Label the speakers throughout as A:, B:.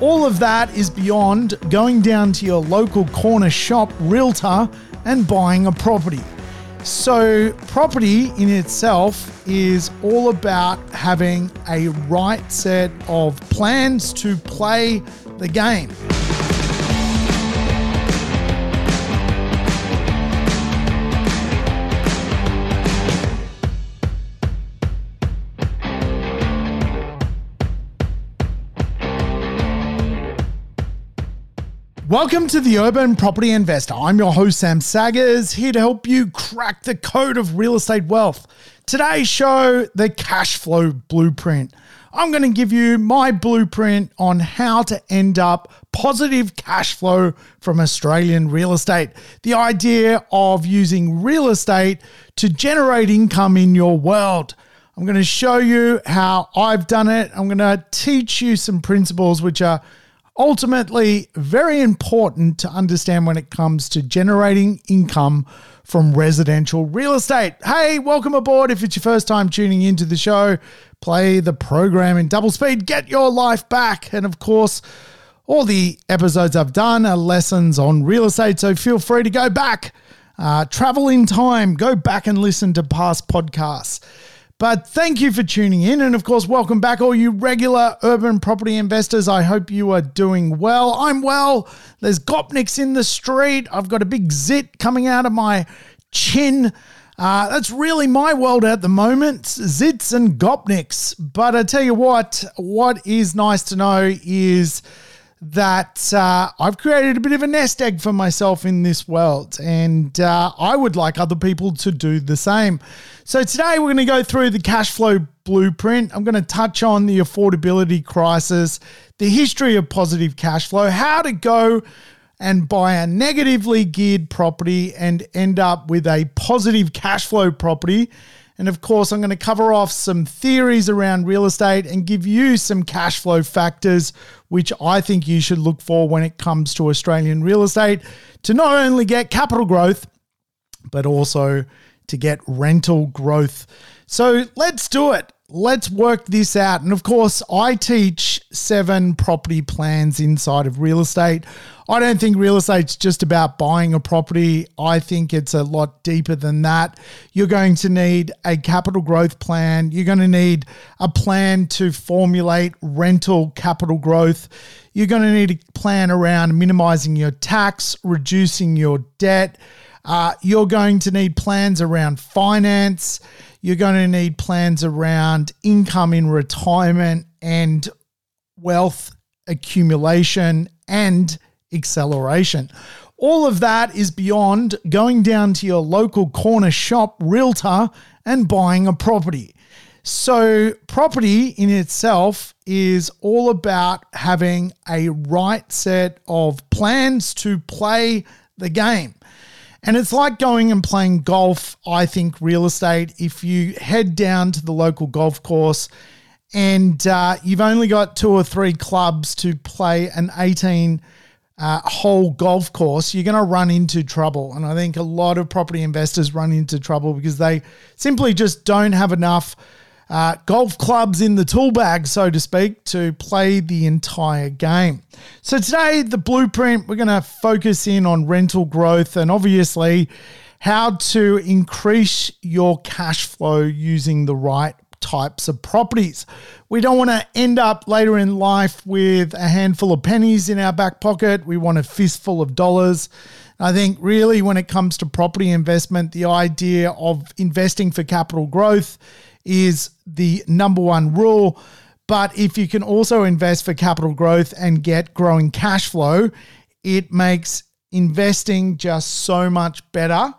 A: All of that is beyond going down to your local corner shop realtor and buying a property. So, property in itself is all about having a right set of plans to play the game. Welcome to the Urban Property Investor. I'm your host, Sam Saggers, here to help you crack the code of real estate wealth. Today's show, the cash flow blueprint. I'm going to give you my blueprint on how to end up positive cash flow from Australian real estate. The idea of using real estate to generate income in your world. I'm going to show you how I've done it. I'm going to teach you some principles which are ultimately very important to understand when it comes to generating income from residential real estate. Hey, welcome aboard. If it's your first time tuning into the show, play the program in double speed, get your life back. And of course, all the episodes I've done are lessons on real estate, so feel free to go back, uh, travel in time, go back and listen to past podcasts. But thank you for tuning in. And of course, welcome back, all you regular urban property investors. I hope you are doing well. I'm well. There's Gopniks in the street. I've got a big zit coming out of my chin. Uh, that's really my world at the moment zits and Gopniks. But I tell you what, what is nice to know is that uh, I've created a bit of a nest egg for myself in this world, and uh, I would like other people to do the same. So, today we're going to go through the cash flow blueprint. I'm going to touch on the affordability crisis, the history of positive cash flow, how to go and buy a negatively geared property and end up with a positive cash flow property and of course, I'm going to cover off some theories around real estate and give you some cash flow factors, which I think you should look for when it comes to Australian real estate to not only get capital growth, but also to get rental growth. So let's do it let's work this out. And of course, I teach seven property plans inside of real estate. I don't think real estate's just about buying a property. I think it's a lot deeper than that. You're going to need a capital growth plan. You're going to need a plan to formulate rental capital growth. You're going to need a plan around minimizing your tax, reducing your debt. Uh, you're going to need plans around finance. You're going to need plans around income in retirement and wealth accumulation and acceleration. All of that is beyond going down to your local corner shop realtor and buying a property. So, property in itself is all about having a right set of plans to play the game. And it's like going and playing golf, I think, real estate. If you head down to the local golf course and uh, you've only got two or three clubs to play an 18 uh, hole golf course, you're going to run into trouble. And I think a lot of property investors run into trouble because they simply just don't have enough uh, golf clubs in the tool bag, so to speak, to play the entire game. So today, the blueprint, we're going to focus in on rental growth and obviously how to increase your cash flow using the right types of properties. We don't want to end up later in life with a handful of pennies in our back pocket. We want a fistful of dollars. I think really when it comes to property investment, the idea of investing for capital growth is the number one rule. But if you can also invest for capital growth and get growing cash flow, it makes investing just so much better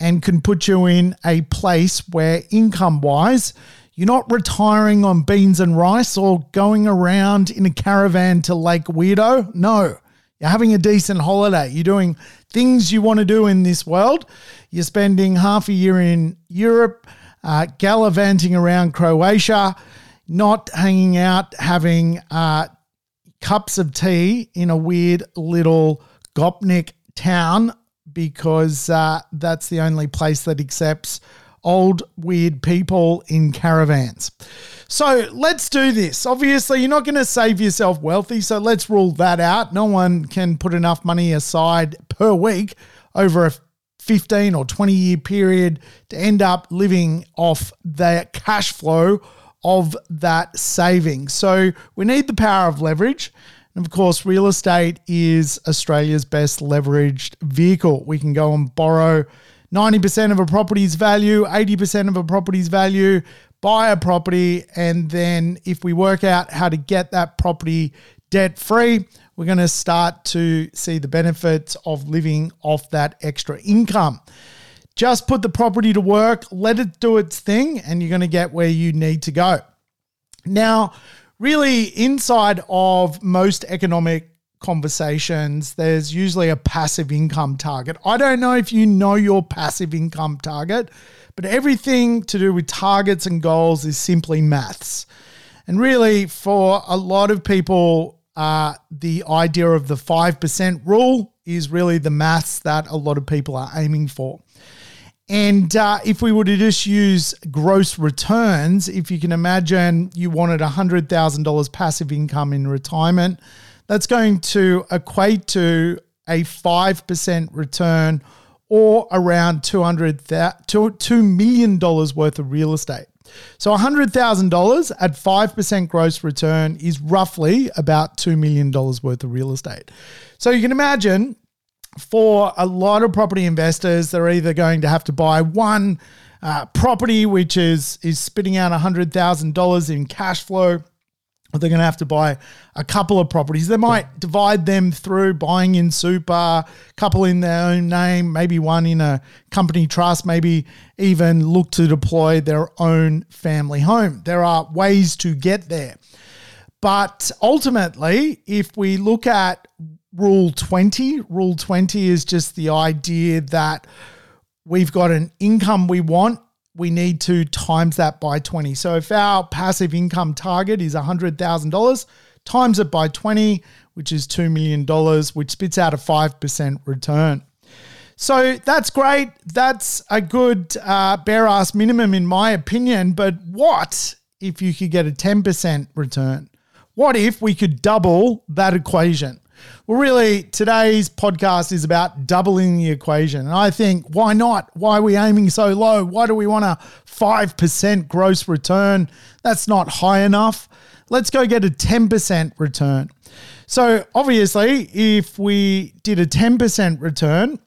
A: and can put you in a place where income wise, you're not retiring on beans and rice or going around in a caravan to Lake Weirdo. No, you're having a decent holiday. You're doing things you want to do in this world. You're spending half a year in Europe uh, gallivanting around Croatia, not hanging out having uh, cups of tea in a weird little Gopnik town because uh, that's the only place that accepts old weird people in caravans. So let's do this. Obviously, you're not going to save yourself wealthy, so let's rule that out. No one can put enough money aside per week over a 15 or 20 year period to end up living off the cash flow of that saving. So we need the power of leverage. And of course, real estate is Australia's best leveraged vehicle. We can go and borrow 90% of a property's value, 80% of a property's value, buy a property, and then if we work out how to get that property debt free, we're going to start to see the benefits of living off that extra income. Just put the property to work, let it do its thing, and you're going to get where you need to go. Now, really, inside of most economic conversations, there's usually a passive income target. I don't know if you know your passive income target, but everything to do with targets and goals is simply maths. And really, for a lot of people, uh, the idea of the 5% rule is really the maths that a lot of people are aiming for. And uh, if we were to just use gross returns, if you can imagine you wanted $100,000 passive income in retirement, that's going to equate to a 5% return or around $200, $2 million worth of real estate. So $100,000 at 5% gross return is roughly about $2 million worth of real estate. So you can imagine for a lot of property investors, they're either going to have to buy one uh, property, which is, is spitting out $100,000 in cash flow they're going to have to buy a couple of properties. They might divide them through buying in super, couple in their own name, maybe one in a company trust, maybe even look to deploy their own family home. There are ways to get there. But ultimately, if we look at Rule 20, Rule 20 is just the idea that we've got an income we want we need to times that by 20. So if our passive income target is $100,000, times it by 20, which is $2 million, which spits out a 5% return. So that's great. That's a good uh, bare ass minimum, in my opinion. But what if you could get a 10% return? What if we could double that equation? Well, really, today's podcast is about doubling the equation. And I think, why not? Why are we aiming so low? Why do we want a 5% gross return? That's not high enough. Let's go get a 10% return. So, obviously, if we did a 10% return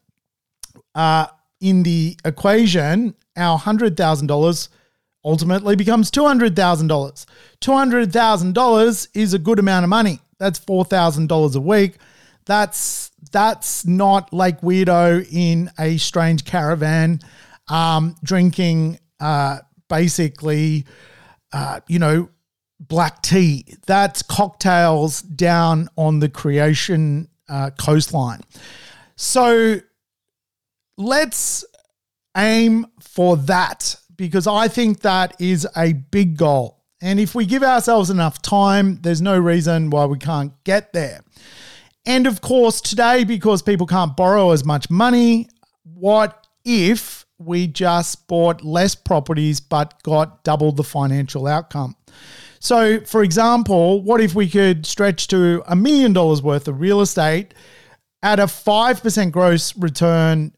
A: uh, in the equation, our $100,000 ultimately becomes $200,000. $200,000 is a good amount of money. That's four thousand dollars a week. That's that's not like weirdo in a strange caravan, um, drinking uh, basically, uh, you know, black tea. That's cocktails down on the Croatian uh, coastline. So let's aim for that because I think that is a big goal. And if we give ourselves enough time, there's no reason why we can't get there. And of course, today, because people can't borrow as much money, what if we just bought less properties but got double the financial outcome? So, for example, what if we could stretch to a million dollars worth of real estate at a 5% gross return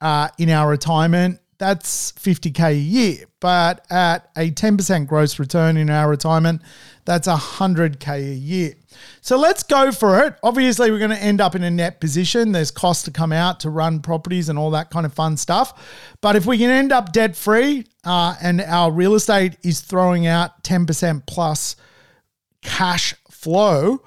A: uh, in our retirement that's 50K a year. But at a 10% gross return in our retirement, that's 100K a year. So let's go for it. Obviously, we're going to end up in a net position. There's costs to come out to run properties and all that kind of fun stuff. But if we can end up debt free uh, and our real estate is throwing out 10% plus cash flow,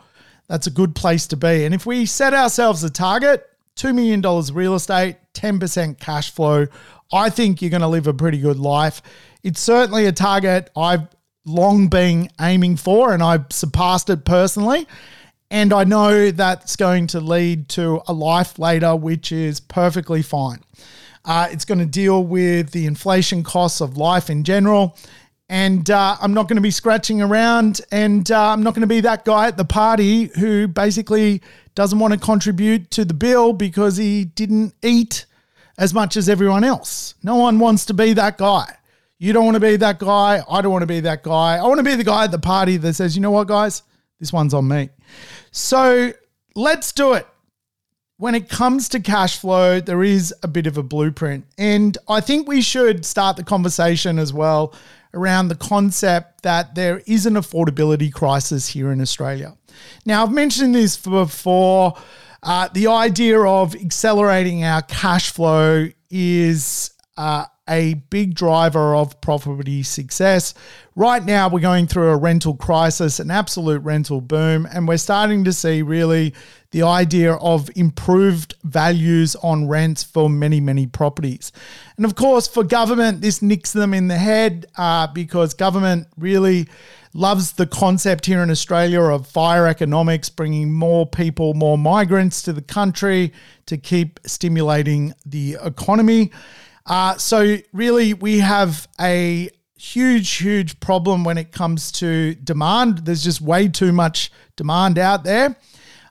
A: that's a good place to be. And if we set ourselves a target, $2 million real estate, 10% cash flow, I think you're going to live a pretty good life. It's certainly a target I've long been aiming for, and I've surpassed it personally. And I know that's going to lead to a life later, which is perfectly fine. Uh, it's going to deal with the inflation costs of life in general. And uh, I'm not going to be scratching around, and uh, I'm not going to be that guy at the party who basically doesn't want to contribute to the bill because he didn't eat as much as everyone else. No one wants to be that guy. You don't want to be that guy. I don't want to be that guy. I want to be the guy at the party that says, you know what, guys, this one's on me. So let's do it. When it comes to cash flow, there is a bit of a blueprint. And I think we should start the conversation as well around the concept that there is an affordability crisis here in Australia. Now, I've mentioned this before. Uh, the idea of accelerating our cash flow is uh, a big driver of property success. Right now, we're going through a rental crisis, an absolute rental boom, and we're starting to see really the idea of improved values on rents for many, many properties. And of course, for government, this nicks them in the head uh, because government really loves the concept here in Australia of fire economics, bringing more people, more migrants to the country to keep stimulating the economy. Uh, so, really, we have a huge, huge problem when it comes to demand. There's just way too much demand out there.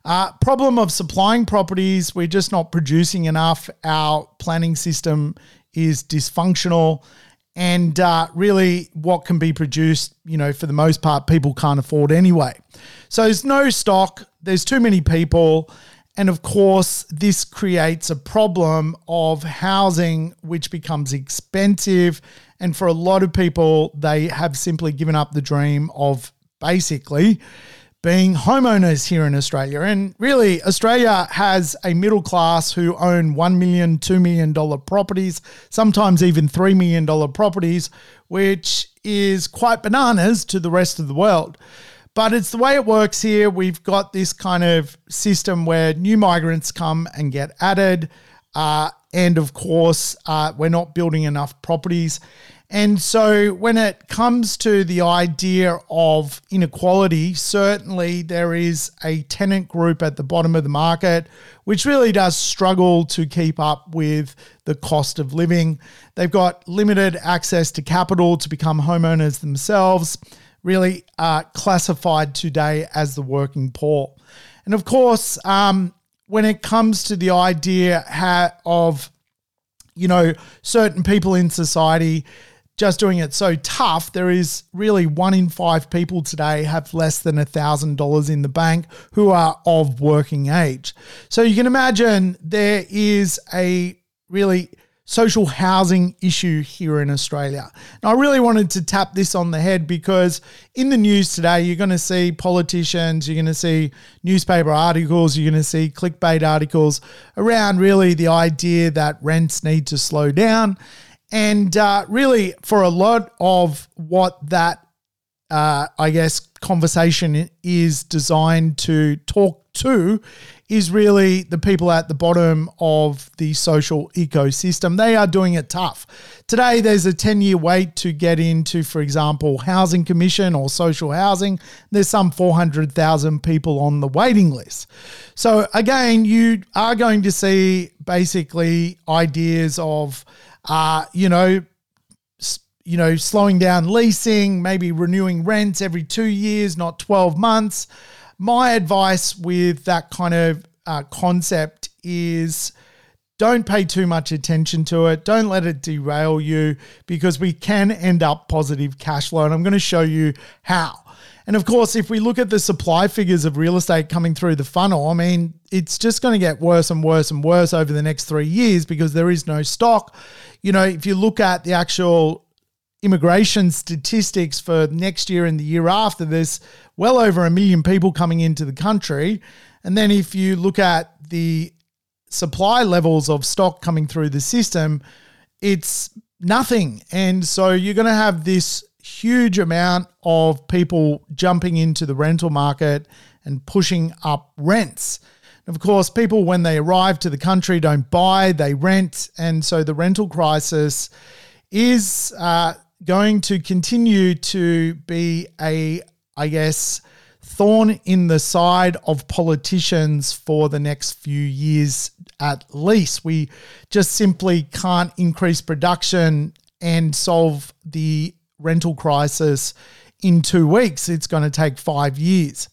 A: Uh, problem of supplying properties, we're just not producing enough. Our planning system is dysfunctional. And uh, really, what can be produced, you know, for the most part, people can't afford anyway. So there's no stock, there's too many people. And of course, this creates a problem of housing, which becomes expensive. And for a lot of people, they have simply given up the dream of basically being homeowners here in Australia. And really, Australia has a middle class who own $1 million, $2 million properties, sometimes even $3 million properties, which is quite bananas to the rest of the world. But it's the way it works here. We've got this kind of system where new migrants come and get added. Uh, and of course, uh, we're not building enough properties. And so, when it comes to the idea of inequality, certainly there is a tenant group at the bottom of the market which really does struggle to keep up with the cost of living. They've got limited access to capital to become homeowners themselves really uh, classified today as the working poor. And of course, um, when it comes to the idea of, you know, certain people in society just doing it so tough, there is really one in five people today have less than a thousand dollars in the bank who are of working age. So you can imagine there is a really social housing issue here in Australia. And I really wanted to tap this on the head because in the news today, you're going to see politicians, you're going to see newspaper articles, you're going to see clickbait articles around really the idea that rents need to slow down. And uh, really, for a lot of what that, uh, I guess, conversation is designed to talk to is really the people at the bottom of the social ecosystem. They are doing it tough. Today, there's a 10 year wait to get into, for example, Housing Commission or social housing. There's some 400,000 people on the waiting list. So, again, you are going to see basically ideas of, uh, you know, you know, slowing down leasing, maybe renewing rents every two years, not 12 months my advice with that kind of uh, concept is don't pay too much attention to it. Don't let it derail you because we can end up positive cash flow. And I'm going to show you how. And of course, if we look at the supply figures of real estate coming through the funnel, I mean, it's just going to get worse and worse and worse over the next three years because there is no stock. You know, if you look at the actual immigration statistics for next year and the year after, there's well over a million people coming into the country. And then if you look at the supply levels of stock coming through the system, it's nothing. And so you're going to have this huge amount of people jumping into the rental market and pushing up rents. Of course, people, when they arrive to the country, don't buy, they rent. And so the rental crisis is uh, going to continue to be a, I guess, thorn in the side of politicians for the next few years at least. We just simply can't increase production and solve the rental crisis in two weeks. It's going to take five years.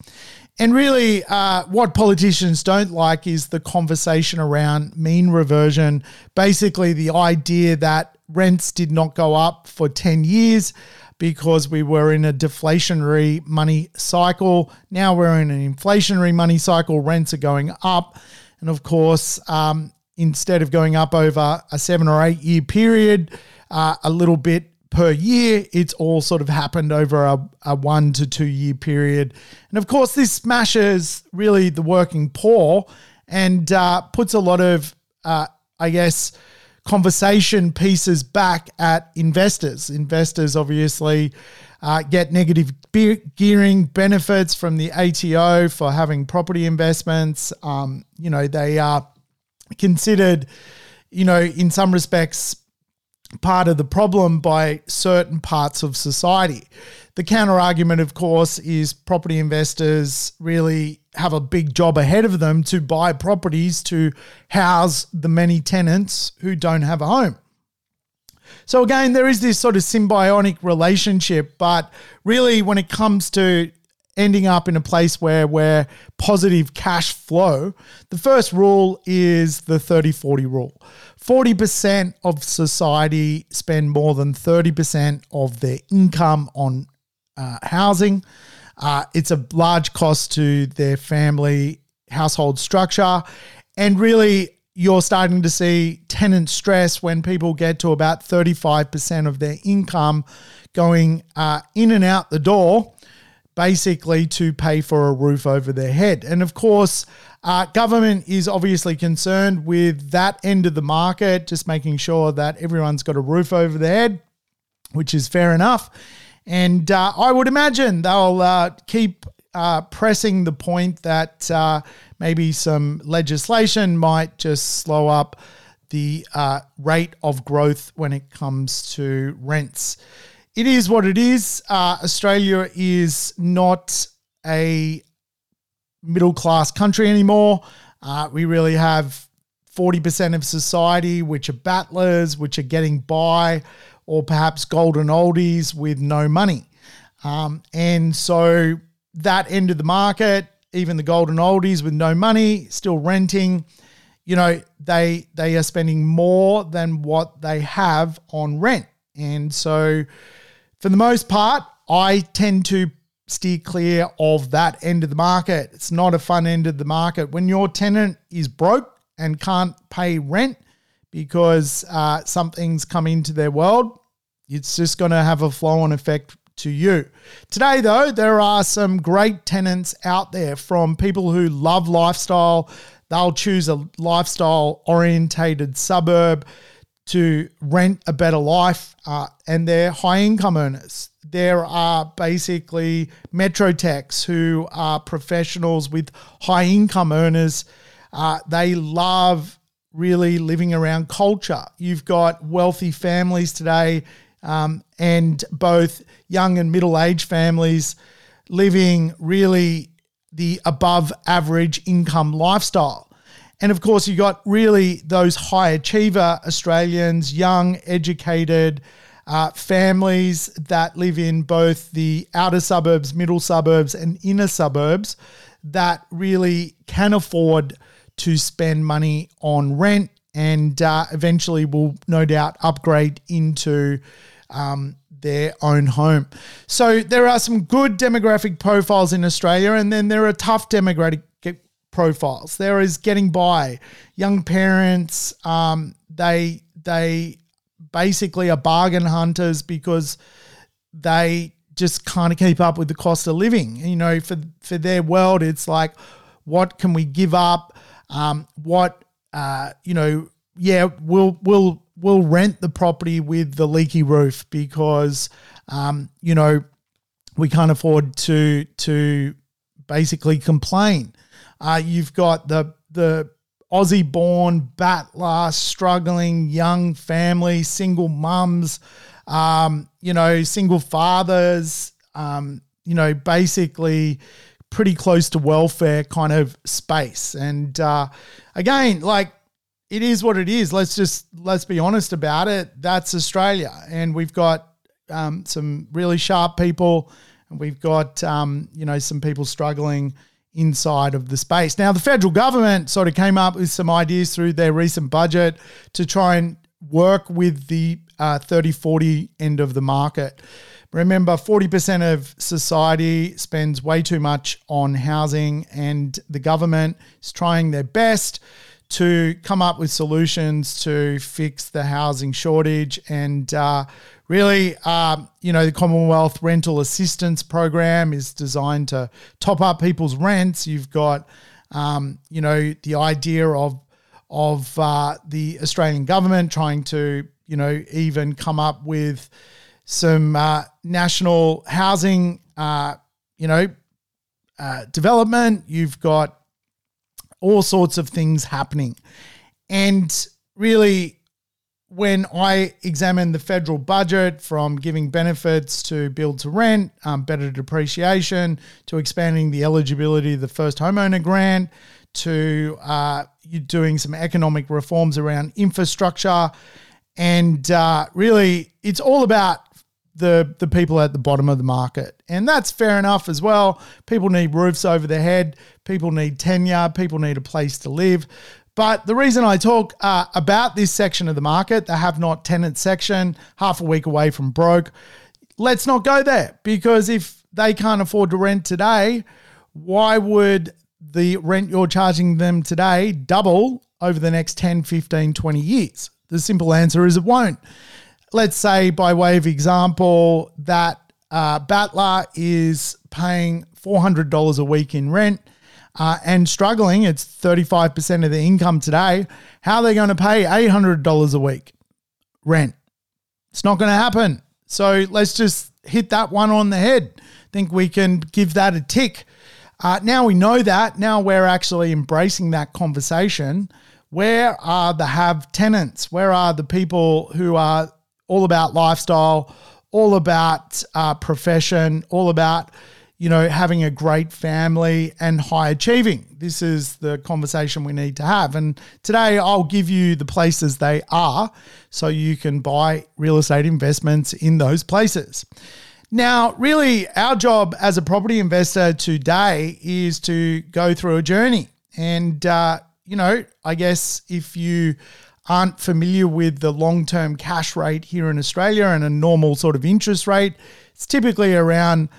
A: And really, uh, what politicians don't like is the conversation around mean reversion. Basically, the idea that rents did not go up for 10 years because we were in a deflationary money cycle. Now we're in an inflationary money cycle. Rents are going up. And of course, um, instead of going up over a seven or eight year period, uh, a little bit per year, it's all sort of happened over a, a one to two year period. And of course, this smashes really the working poor and uh, puts a lot of, uh, I guess, conversation pieces back at investors. Investors obviously uh, get negative gearing benefits from the ATO for having property investments. Um, you know, they are considered, you know, in some respects, part of the problem by certain parts of society. The counter argument, of course, is property investors really have a big job ahead of them to buy properties to house the many tenants who don't have a home. So, again, there is this sort of symbiotic relationship, but really, when it comes to ending up in a place where we're positive cash flow, the first rule is the 30 40 rule. 40% of society spend more than 30% of their income on uh, housing. Uh, it's a large cost to their family household structure. And really, you're starting to see tenant stress when people get to about 35% of their income going uh, in and out the door, basically to pay for a roof over their head. And of course, uh, government is obviously concerned with that end of the market, just making sure that everyone's got a roof over their head, which is fair enough. And uh, I would imagine they'll uh, keep uh, pressing the point that uh, maybe some legislation might just slow up the uh, rate of growth when it comes to rents. It is what it is. Australia is not a middle class country anymore. Uh, we really have 40% of society which are battlers, which are getting by, or perhaps golden oldies with no money. Um, and so that end of the market, even the golden oldies with no money, still renting, you know, they they are spending more than what they have on rent. And so for the most part, I tend to steer clear of that end of the market. It's not a fun end of the market. When your tenant is broke and can't pay rent because uh, something's come into their world, it's just going to have a flow on effect to you. Today, though, there are some great tenants out there from people who love lifestyle. They'll choose a lifestyle orientated suburb to rent a better life, uh, and they're high income earners there are basically metro techs who are professionals with high income earners. Uh, they love really living around culture. You've got wealthy families today, um, and both young and middle aged families living really the above average income lifestyle. And of course, you've got really those high achiever Australians, young, educated, uh, families that live in both the outer suburbs, middle suburbs, and inner suburbs that really can afford to spend money on rent and uh, eventually will no doubt upgrade into um, their own home. So there are some good demographic profiles in Australia, and then there are tough demographic profiles. There is getting by, young parents. Um, they they basically are bargain hunters because they just kind of keep up with the cost of living. You know, for for their world, it's like, what can we give up? Um, what uh, you know, yeah, we'll we'll we'll rent the property with the leaky roof because um, you know we can't afford to to basically complain. Uh, you've got the the Aussie born, battler, struggling young family, single mums, um, you know, single fathers, um, you know, basically pretty close to welfare kind of space. And uh, again, like it is what it is. Let's just let's be honest about it. That's Australia, and we've got um, some really sharp people, and we've got um, you know some people struggling inside of the space. Now, the federal government sort of came up with some ideas through their recent budget to try and work with the uh, 30 40 end of the market. Remember, 40% of society spends way too much on housing, and the government is trying their best to come up with solutions to fix the housing shortage. And uh, really, uh, you know, the Commonwealth Rental Assistance Program is designed to top up people's rents. You've got, um, you know, the idea of of uh, the Australian government trying to, you know, even come up with some uh, national housing, uh, you know, uh, development. You've got all sorts of things happening. And really, when I examine the federal budget from giving benefits to build to rent, um, better depreciation, to expanding the eligibility of the first homeowner grant, to uh, you doing some economic reforms around infrastructure, and uh, really, it's all about the the people at the bottom of the market. And that's fair enough as well. People need roofs over their head, people need tenure, people need a place to live. But the reason I talk uh, about this section of the market, the have not tenant section, half a week away from broke, let's not go there because if they can't afford to rent today, why would the rent you're charging them today double over the next 10, 15, 20 years? The simple answer is it won't let's say, by way of example, that uh, Battler is paying $400 a week in rent uh, and struggling, it's 35% of the income today. How are they going to pay $800 a week rent? It's not going to happen. So let's just hit that one on the head. I Think we can give that a tick. Uh, now we know that. Now we're actually embracing that conversation. Where are the have tenants? Where are the people who are all about lifestyle, all about uh, profession, all about you know having a great family and high achieving. This is the conversation we need to have. And today I'll give you the places they are, so you can buy real estate investments in those places. Now, really, our job as a property investor today is to go through a journey. And, uh, you know, I guess if you aren't familiar with the long term cash rate here in Australia and a normal sort of interest rate, it's typically around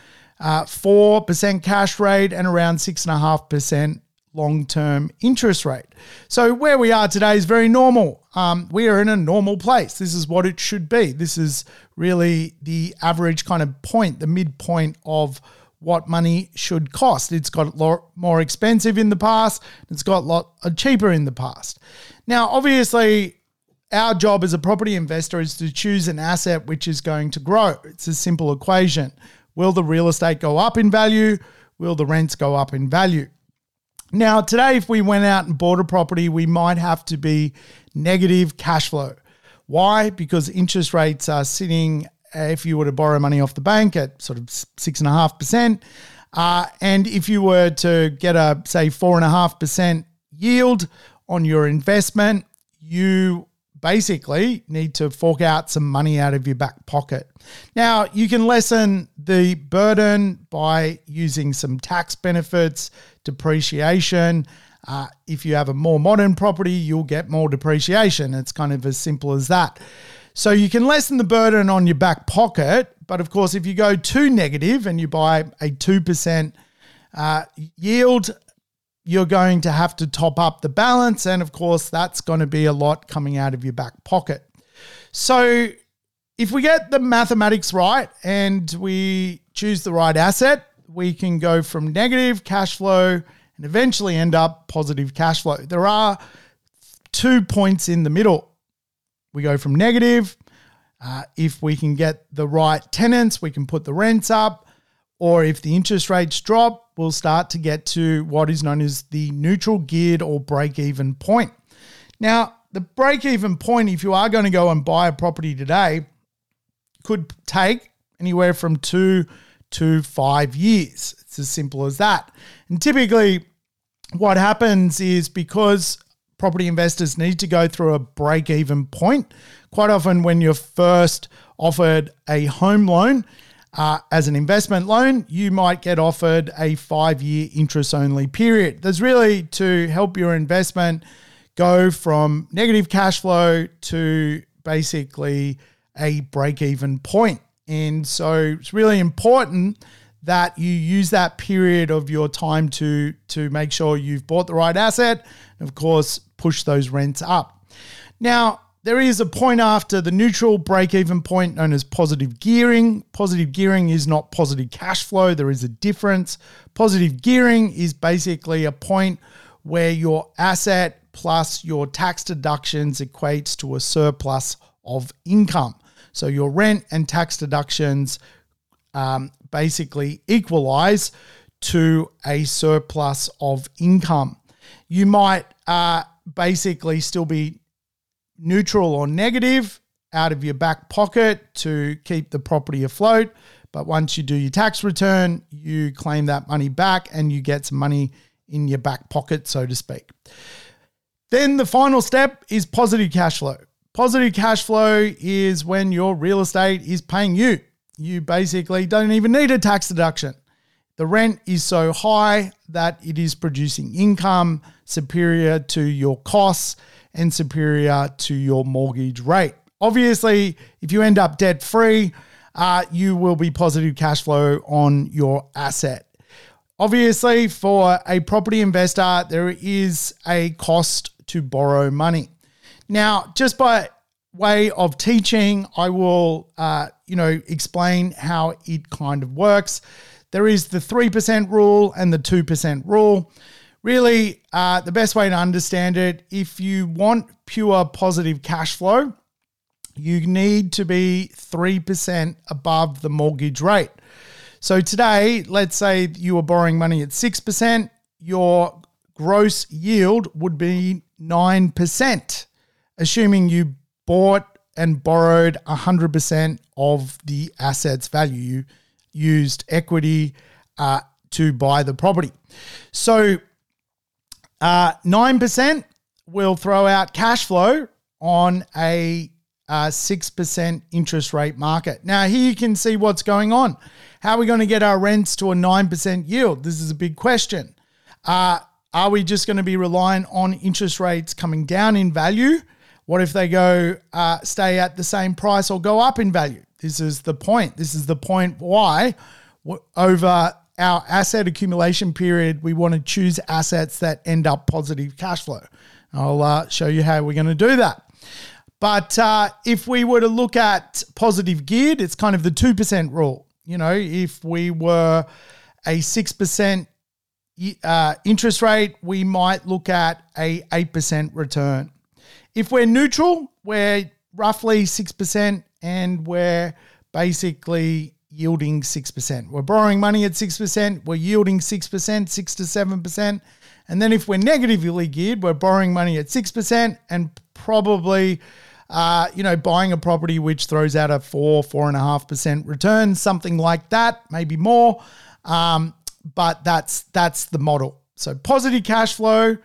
A: uh, 4% cash rate and around 6.5% long term interest rate. So, where we are today is very normal. Um, we are in a normal place. This is what it should be. This is really the average kind of point, the midpoint of what money should cost. It's got a lot more expensive in the past, it's got a lot cheaper in the past. Now, obviously, our job as a property investor is to choose an asset which is going to grow. It's a simple equation. Will the real estate go up in value? Will the rents go up in value? Now, today, if we went out and bought a property, we might have to be negative cash flow. Why? Because interest rates are sitting, if you were to borrow money off the bank at sort of six and a half percent, uh, and if you were to get a, say, four and a half percent yield on your investment, you basically need to fork out some money out of your back pocket. Now, you can lessen the burden by using some tax benefits, depreciation. Uh, if you have a more modern property, you'll get more depreciation. It's kind of as simple as that. So you can lessen the burden on your back pocket. But of course, if you go too negative and you buy a 2% uh, yield, you're going to have to top up the balance. And of course, that's going to be a lot coming out of your back pocket. So, if we get the mathematics right and we choose the right asset, we can go from negative cash flow and eventually end up positive cash flow. There are two points in the middle. We go from negative. Uh, if we can get the right tenants, we can put the rents up. Or if the interest rates drop, we'll start to get to what is known as the neutral geared or break even point. Now, the break even point, if you are going to go and buy a property today, could take anywhere from two to five years. It's as simple as that. And typically, what happens is because property investors need to go through a break even point, quite often when you're first offered a home loan, uh, as an investment loan, you might get offered a five year interest only period. That's really to help your investment go from negative cash flow to basically a break even point. And so it's really important that you use that period of your time to to make sure you've bought the right asset and of course push those rents up. Now, there is a point after the neutral break even point known as positive gearing. Positive gearing is not positive cash flow, there is a difference. Positive gearing is basically a point where your asset plus your tax deductions equates to a surplus of income. So your rent and tax deductions um, basically equalize to a surplus of income. You might uh, basically still be neutral or negative out of your back pocket to keep the property afloat. But once you do your tax return, you claim that money back and you get some money in your back pocket, so to speak. Then the final step is positive cash flow. Positive cash flow is when your real estate is paying you. You basically don't even need a tax deduction. The rent is so high that it is producing income superior to your costs and superior to your mortgage rate. Obviously, if you end up debt free, uh, you will be positive cash flow on your asset. Obviously, for a property investor, there is a cost to borrow money. Now, just by way of teaching, I will, uh, you know, explain how it kind of works. There is the 3% rule and the 2% rule. Really, uh, the best way to understand it, if you want pure positive cash flow, you need to be 3% above the mortgage rate. So today, let's say you were borrowing money at 6%, your gross yield would be 9%, assuming you bought and borrowed 100% of the asset's value. You used equity uh, to buy the property. So uh, 9% will throw out cash flow on a uh, 6% interest rate market. Now, here you can see what's going on. How are we going to get our rents to a 9% yield? This is a big question. Uh, are we just going to be relying on interest rates coming down in value? What if they go uh, stay at the same price or go up in value? This is the point. This is the point why over our asset accumulation period, we want to choose assets that end up positive cash flow. I'll uh, show you how we're going to do that. But uh, if we were to look at positive geared, it's kind of the 2% rule. You know, if we were a 6% uh, interest rate, we might look at a 8% return. If we're neutral, we're roughly 6% and we're basically yielding 6%. We're borrowing money at 6%, we're yielding 6%, 6 to 7%. And then if we're negatively geared, we're borrowing money at 6% and probably uh, you know, buying a property which throws out a four, four and a half percent return, something like that, maybe more. Um, but that's that's the model. So positive cash flow,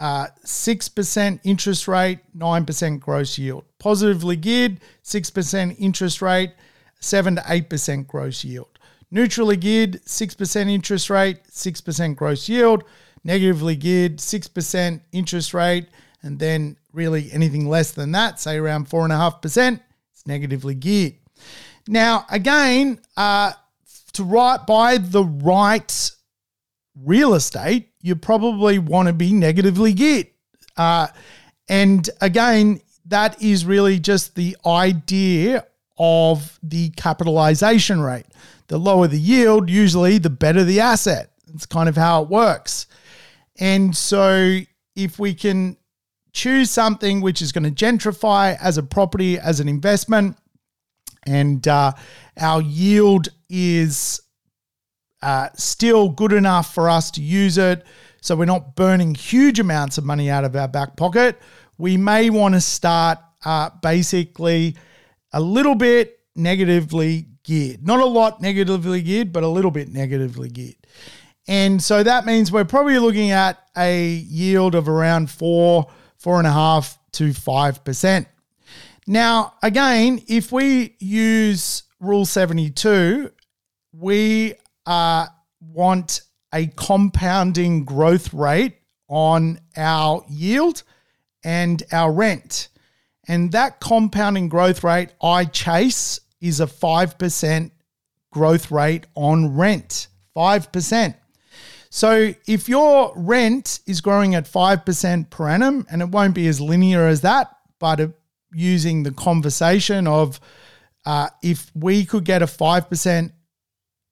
A: uh, six percent interest rate, nine percent gross yield. Positively geared, six percent interest rate, seven to eight percent gross yield. Neutrally geared, six percent interest rate, six percent gross yield. Negatively geared, six percent interest rate, and then really anything less than that, say around 4.5%, it's negatively geared. Now, again, uh, to right, buy the right real estate, you probably want to be negatively geared. Uh, and again, that is really just the idea of the capitalization rate. The lower the yield, usually the better the asset. It's kind of how it works. And so if we can choose something which is going to gentrify as a property, as an investment, and uh, our yield is uh, still good enough for us to use it. So we're not burning huge amounts of money out of our back pocket. We may want to start uh, basically a little bit negatively geared. Not a lot negatively geared, but a little bit negatively geared. And so that means we're probably looking at a yield of around four four and a half to five percent. Now, again, if we use Rule 72, we uh, want a compounding growth rate on our yield and our rent. And that compounding growth rate I chase is a 5% growth rate on rent. 5%. So if your rent is growing at 5% per annum, and it won't be as linear as that, but using the conversation of uh, if we could get a 5%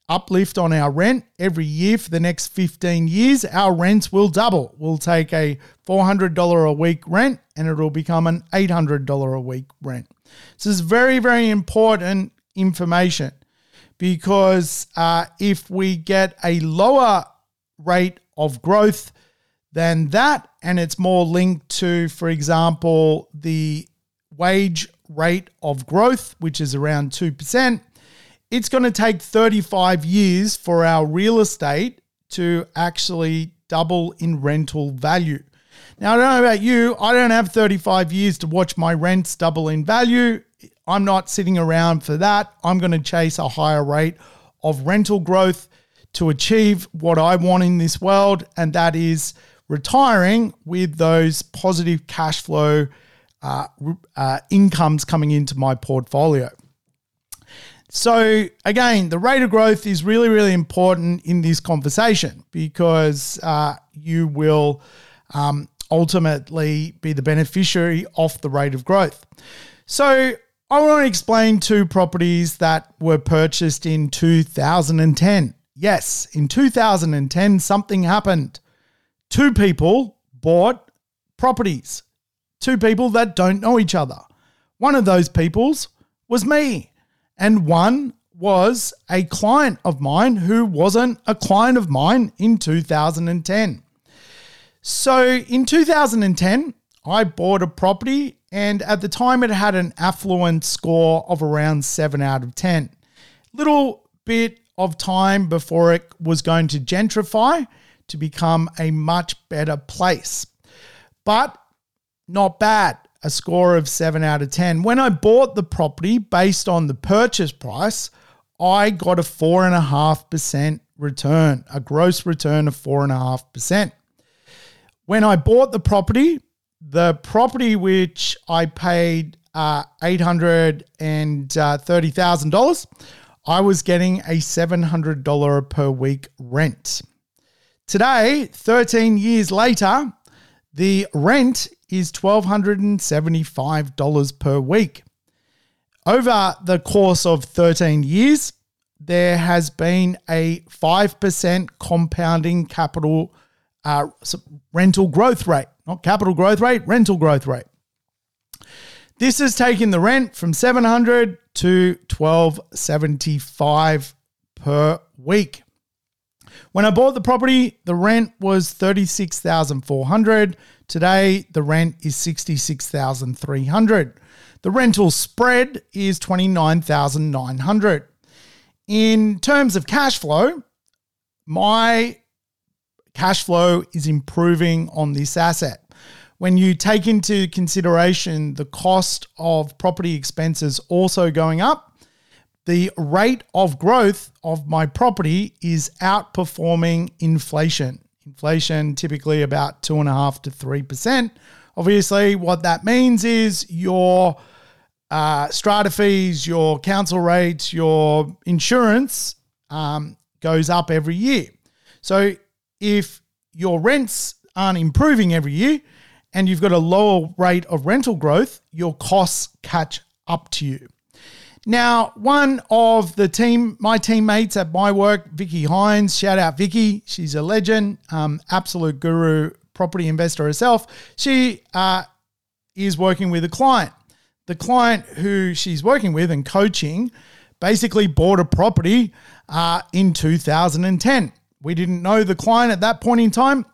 A: uplift on our rent every year for the next 15 years, our rents will double. We'll take a $400 a week rent and it'll become an $800 a week rent. This is very, very important information because uh, if we get a lower rate of growth than that, and it's more linked to, for example, the wage rate of growth, which is around 2%, it's going to take 35 years for our real estate to actually double in rental value. Now, I don't know about you, I don't have 35 years to watch my rents double in value. I'm not sitting around for that. I'm going to chase a higher rate of rental growth to achieve what I want in this world, and that is retiring with those positive cash flow uh, uh, incomes coming into my portfolio. So, again, the rate of growth is really, really important in this conversation because uh, you will um, ultimately be the beneficiary of the rate of growth. So, I want to explain two properties that were purchased in 2010. Yes, in 2010, something happened. Two people bought properties, two people that don't know each other. One of those peoples was me, and one was a client of mine who wasn't a client of mine in 2010. So in 2010, I bought a property and at the time it had an affluent score of around 7 out of 10. Little bit of time before it was going to gentrify to become a much better place. But not bad, a score of 7 out of 10. When I bought the property based on the purchase price, I got a 4.5% return, a gross return of 4.5%. When I bought the property, the property which I paid uh, $830,000, I was getting a $700 per week rent. Today, 13 years later, the rent is $1,275 per week. Over the course of 13 years, there has been a 5% compounding capital uh, rental growth rate, not capital growth rate, rental growth rate. This has taken the rent from 700 to 1275 per week. When I bought the property, the rent was 36,400. Today, the rent is 66,300. The rental spread is 29,900. In terms of cash flow, my cash flow is improving on this asset. When you take into consideration the cost of property expenses also going up, the rate of growth of my property is outperforming inflation. Inflation typically about two and a half to three percent. Obviously, what that means is your uh, strata fees, your council rates, your insurance um, goes up every year. So if your rents aren't improving every year and you've got a lower rate of rental growth, your costs catch up to you. Now, one of the team, my teammates at my work, Vicky Hines, shout out Vicky, she's a legend, um, absolute guru, property investor herself. She uh, is working with a client. The client who she's working with and coaching basically bought a property uh, in 2010. We didn't know the client at that point in time,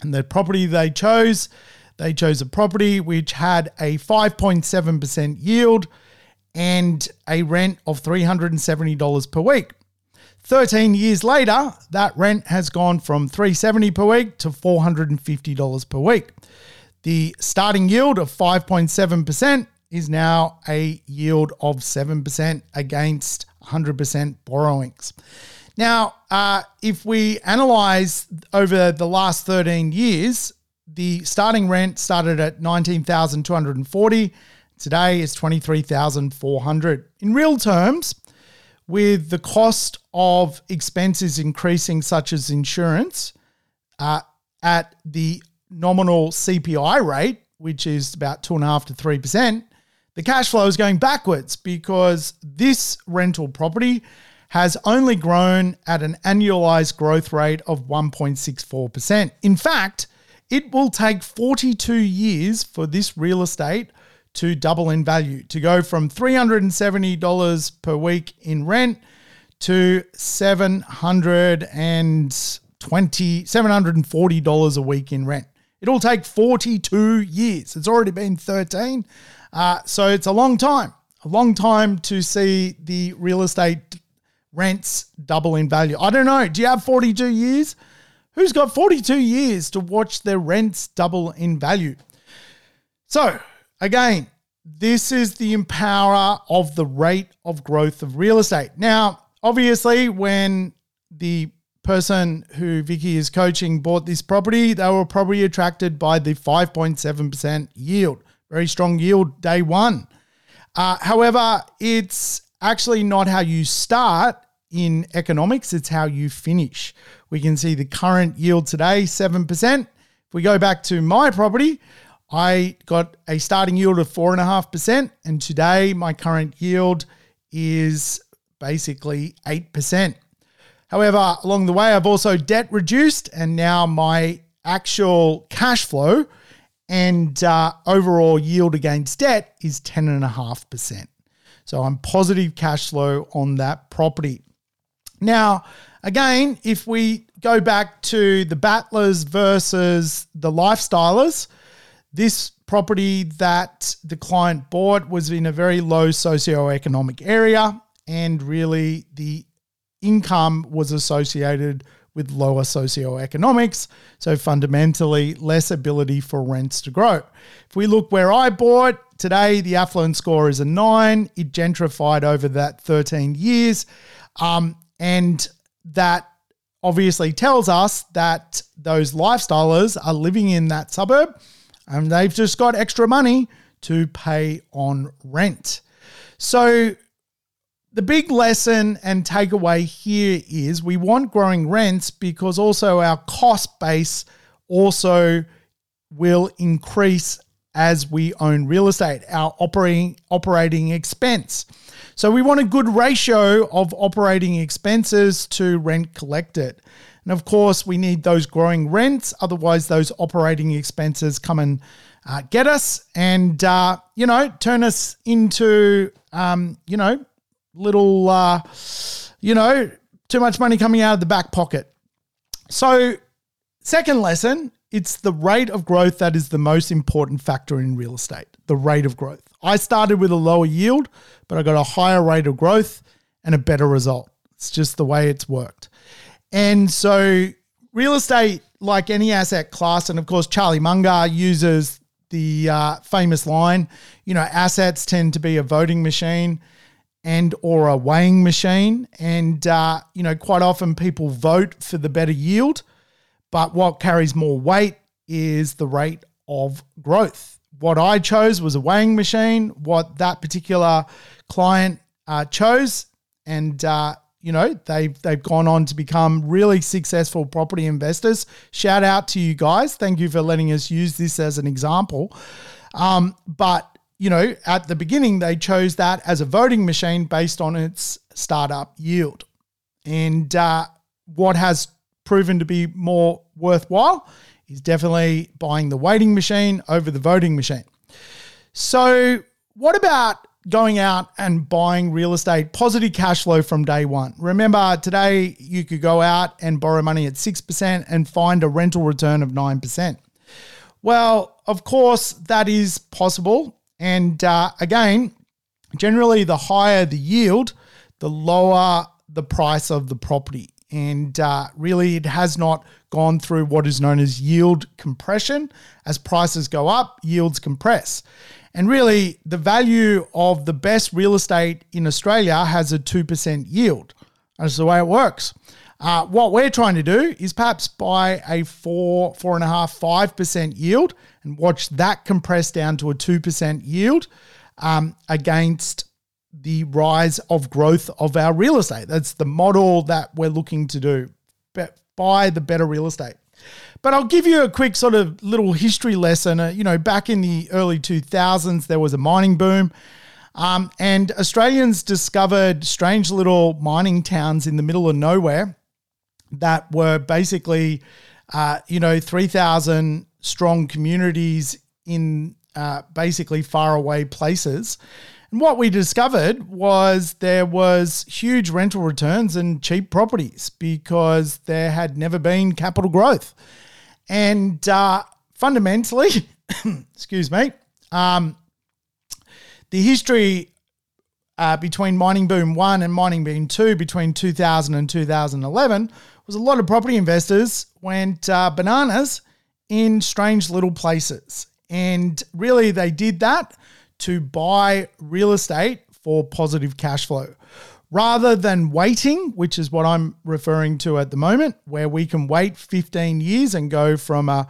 A: and the property they chose, they chose a property which had a 5.7% yield and a rent of $370 per week. 13 years later, that rent has gone from 370 per week to $450 per week. The starting yield of 5.7% is now a yield of 7% against 100% borrowings. Now, uh, if we analyze over the last 13 years, the starting rent started at 19,240, Today is 23,400. In real terms, with the cost of expenses increasing, such as insurance, uh, at the nominal CPI rate, which is about two and a half to three percent, the cash flow is going backwards because this rental property has only grown at an annualized growth rate of 1.64%. In fact, it will take 42 years for this real estate to double in value, to go from $370 per week in rent to $720, $740 a week in rent. It'll take 42 years. It's already been 13. Uh, so it's a long time, a long time to see the real estate rents double in value. I don't know. Do you have 42 years? Who's got 42 years to watch their rents double in value? So, again, this is the empower of the rate of growth of real estate. Now, obviously, when the person who Vicky is coaching bought this property, they were probably attracted by the 5.7% yield. Very strong yield day one. Uh, however, it's actually not how you start in economics, it's how you finish. We can see the current yield today, 7%. If we go back to my property, I got a starting yield of 4.5%, and today my current yield is basically 8%. However, along the way, I've also debt reduced, and now my actual cash flow and uh, overall yield against debt is 10.5%. So I'm positive cash flow on that property. Now, again, if we go back to the Battlers versus the Lifestylers, this property that the client bought was in a very low socioeconomic area, and really the income was associated with lower socioeconomics. So fundamentally, less ability for rents to grow. If we look where I bought, today the affluent score is a nine. It gentrified over that 13 years. Um, and that obviously tells us that those lifestylers are living in that suburb and they've just got extra money to pay on rent. So the big lesson and takeaway here is we want growing rents because also our cost base also will increase as we own real estate, our operating operating expense. So we want a good ratio of operating expenses to rent collected. And of course, we need those growing rents, otherwise those operating expenses come and uh, get us and uh, you know turn us into um, you know little, uh, you know, too much money coming out of the back pocket. So, second lesson it's the rate of growth that is the most important factor in real estate. The rate of growth. I started with a lower yield, but I got a higher rate of growth and a better result. It's just the way it's worked. And so, real estate, like any asset class, and of course, Charlie Munger uses the uh, famous line, you know, assets tend to be a voting machine and or a weighing machine. And uh, you know quite often people vote for the better yield but what carries more weight is the rate of growth. What i chose was a weighing machine what that particular client uh, chose and uh, you know they've they've gone on to become really successful property investors shout out to you guys thank you for letting us use this as an example um, but you know, at the beginning, they chose that as a voting machine based on its startup yield. And uh, what has proven to be more worthwhile is definitely buying the weighing machine over the voting machine. So, what about going out and buying real estate positive cash flow from day one? Remember, today you could go out and borrow money at 6% and find a rental return of 9%. Well, of course, that is possible and uh, again, generally, the higher the yield, the lower the price of the property. And uh, really, it has not gone through what is known as yield compression. As prices go up, yields compress. And really, the value of the best real estate in Australia has a 2% yield. That's the way it works. Uh, what we're trying to do is perhaps buy a four, four and a half, five percent yield and watch that compress down to a two percent yield. um, against the rise of growth of our real estate. That's the model that we're looking to do. But Buy the better real estate. But I'll give you a quick sort of little history lesson. Uh, you know, back in the early 2000s, there was a mining boom. Um, and Australians discovered strange little mining towns in the middle of nowhere that were basically, uh, you know, 3,000 strong communities in uh, basically faraway places. And what we discovered was there was huge rental returns and cheap properties because there had never been capital growth. And uh, fundamentally, excuse me, um, the history uh, between Mining Boom 1 and Mining Boom 2 between 2000 and 2011 was a lot of property investors went uh, bananas in strange little places. And really, they did that to buy real estate for positive cash flow. Rather than waiting, which is what I'm referring to at the moment, where we can wait 15 years and go from a,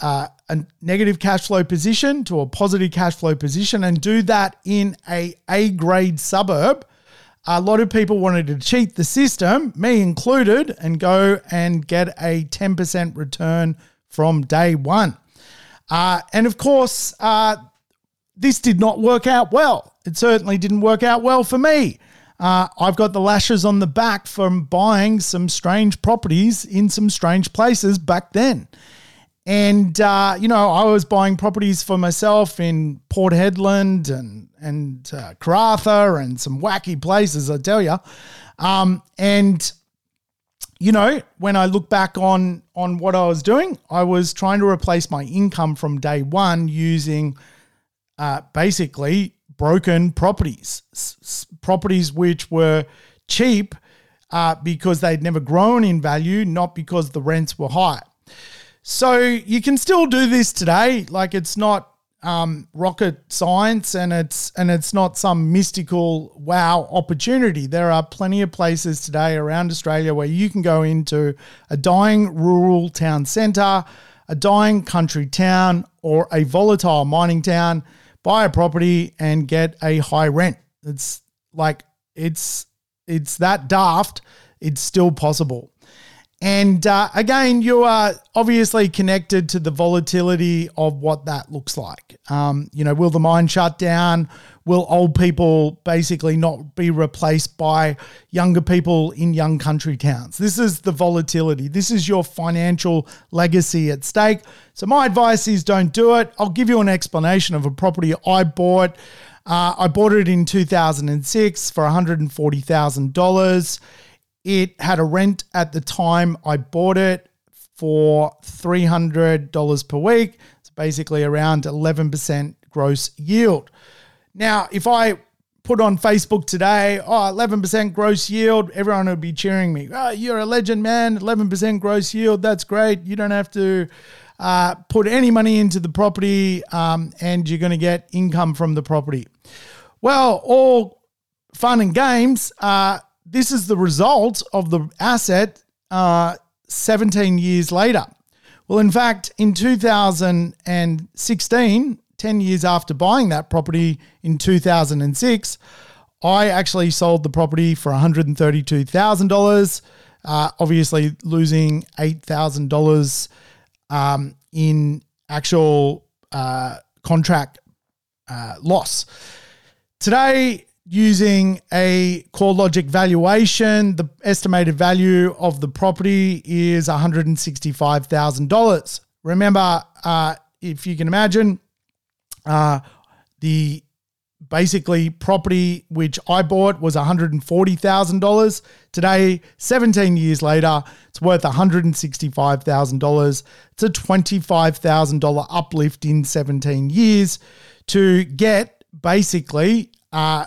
A: uh, a negative cash flow position to a positive cash flow position and do that in a A grade suburb. A lot of people wanted to cheat the system, me included, and go and get a 10% return from day one. Uh, and of course, uh, this did not work out well. It certainly didn't work out well for me. Uh, I've got the lashes on the back from buying some strange properties in some strange places back then. And, uh, you know, I was buying properties for myself in Port Hedland and, and uh, Karratha and some wacky places, I tell you. Um, and, you know, when I look back on, on what I was doing, I was trying to replace my income from day one using – uh, basically broken properties, S- properties which were cheap uh, because they'd never grown in value, not because the rents were high. So you can still do this today. Like it's not um, rocket science, and it's and it's not some mystical wow opportunity. There are plenty of places today around Australia where you can go into a dying rural town centre, a dying country town, or a volatile mining town buy a property and get a high rent. It's like it's it's that daft. It's still possible. And uh, again, you are obviously connected to the volatility of what that looks like. Um, you know, will the mine shut down? Will old people basically not be replaced by younger people in young country towns? This is the volatility. This is your financial legacy at stake. So, my advice is don't do it. I'll give you an explanation of a property I bought. Uh, I bought it in 2006 for $140,000. It had a rent at the time I bought it for $300 per week. It's basically around 11% gross yield. Now, if I put on Facebook today, oh, 11% gross yield, everyone would be cheering me. Oh, you're a legend, man. 11% gross yield. That's great. You don't have to uh, put any money into the property um, and you're going to get income from the property. Well, all fun and games. Uh, this is the result of the asset uh, 17 years later. Well, in fact, in 2016, 10 years after buying that property in 2006, I actually sold the property for $132,000, uh, obviously losing $8,000 um, in actual uh, contract uh, loss. Today, using a CoreLogic valuation, the estimated value of the property is $165,000. Remember, uh, if you can imagine, uh, the basically property which I bought was $140,000. Today, 17 years later, it's worth $165,000. It's a $25,000 uplift in 17 years to get basically uh,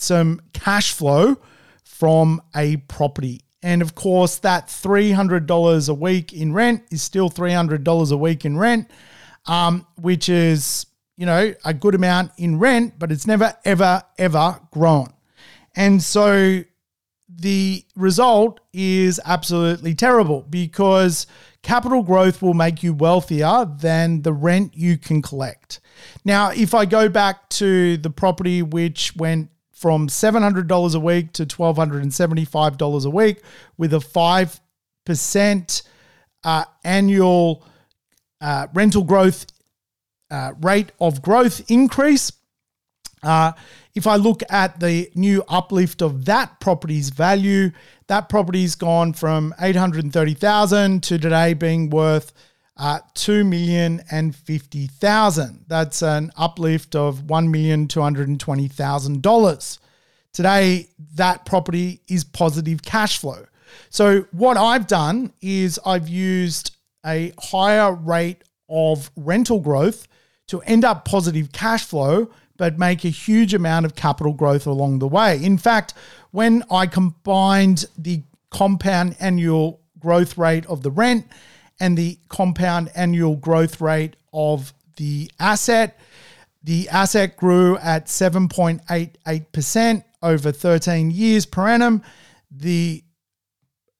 A: some cash flow from a property. And of course, that $300 a week in rent is still $300 a week in rent, um, which is, you know, a good amount in rent, but it's never, ever, ever grown. And so the result is absolutely terrible because capital growth will make you wealthier than the rent you can collect. Now, if I go back to the property which went from $700 a week to $1,275 a week with a 5% uh, annual uh, rental growth uh, rate of growth increase. Uh, if I look at the new uplift of that property's value, that property's gone from 830,000 to today being worth uh, 2,050,000. That's an uplift of $1,220,000. Today, that property is positive cash flow. So, what I've done is I've used a higher rate of rental growth to end up positive cash flow, but make a huge amount of capital growth along the way. In fact, when I combined the compound annual growth rate of the rent and the compound annual growth rate of the asset, the asset grew at 7.88% over 13 years per annum. The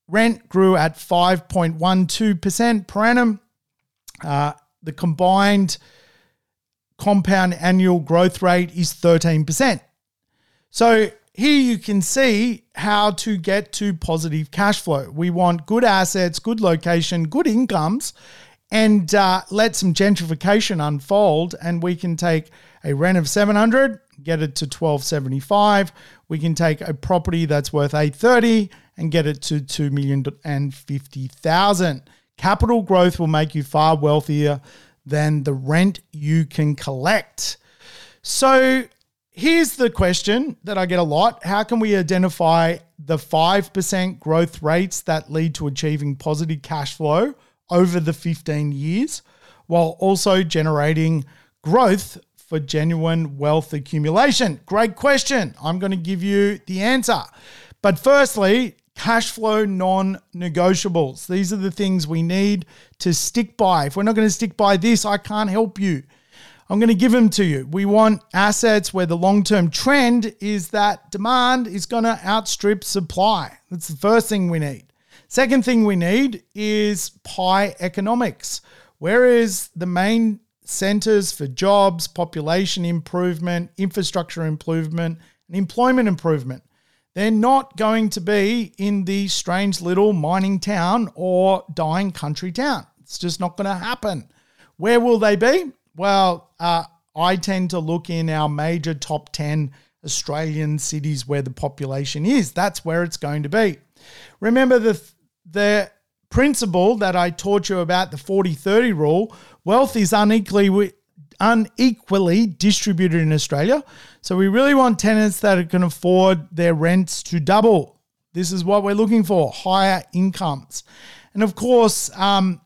A: rent grew at 5.12% per annum. Uh, the combined compound annual growth rate is 13%. So here you can see how to get to positive cash flow. We want good assets, good location, good incomes, and uh, let some gentrification unfold. And we can take a rent of 700, get it to 1275. We can take a property that's worth 830 and get it to 2 million and 50,000. Capital growth will make you far wealthier than the rent you can collect. So here's the question that I get a lot How can we identify the 5% growth rates that lead to achieving positive cash flow over the 15 years while also generating growth for genuine wealth accumulation? Great question. I'm going to give you the answer. But firstly, cash flow non negotiables. These are the things we need to stick by. If we're not going to stick by this, I can't help you. I'm going to give them to you. We want assets where the long term trend is that demand is going to outstrip supply. That's the first thing we need. Second thing we need is pie economics. Where is the main centers for jobs, population improvement, infrastructure improvement, and employment improvement? They're not going to be in the strange little mining town or dying country town. It's just not going to happen. Where will they be? Well, uh, I tend to look in our major top 10 Australian cities where the population is. That's where it's going to be. Remember the, the principle that I taught you about the 40 30 rule wealth is unequally unequally distributed in Australia. So we really want tenants that can afford their rents to double. This is what we're looking for higher incomes. And of course, um,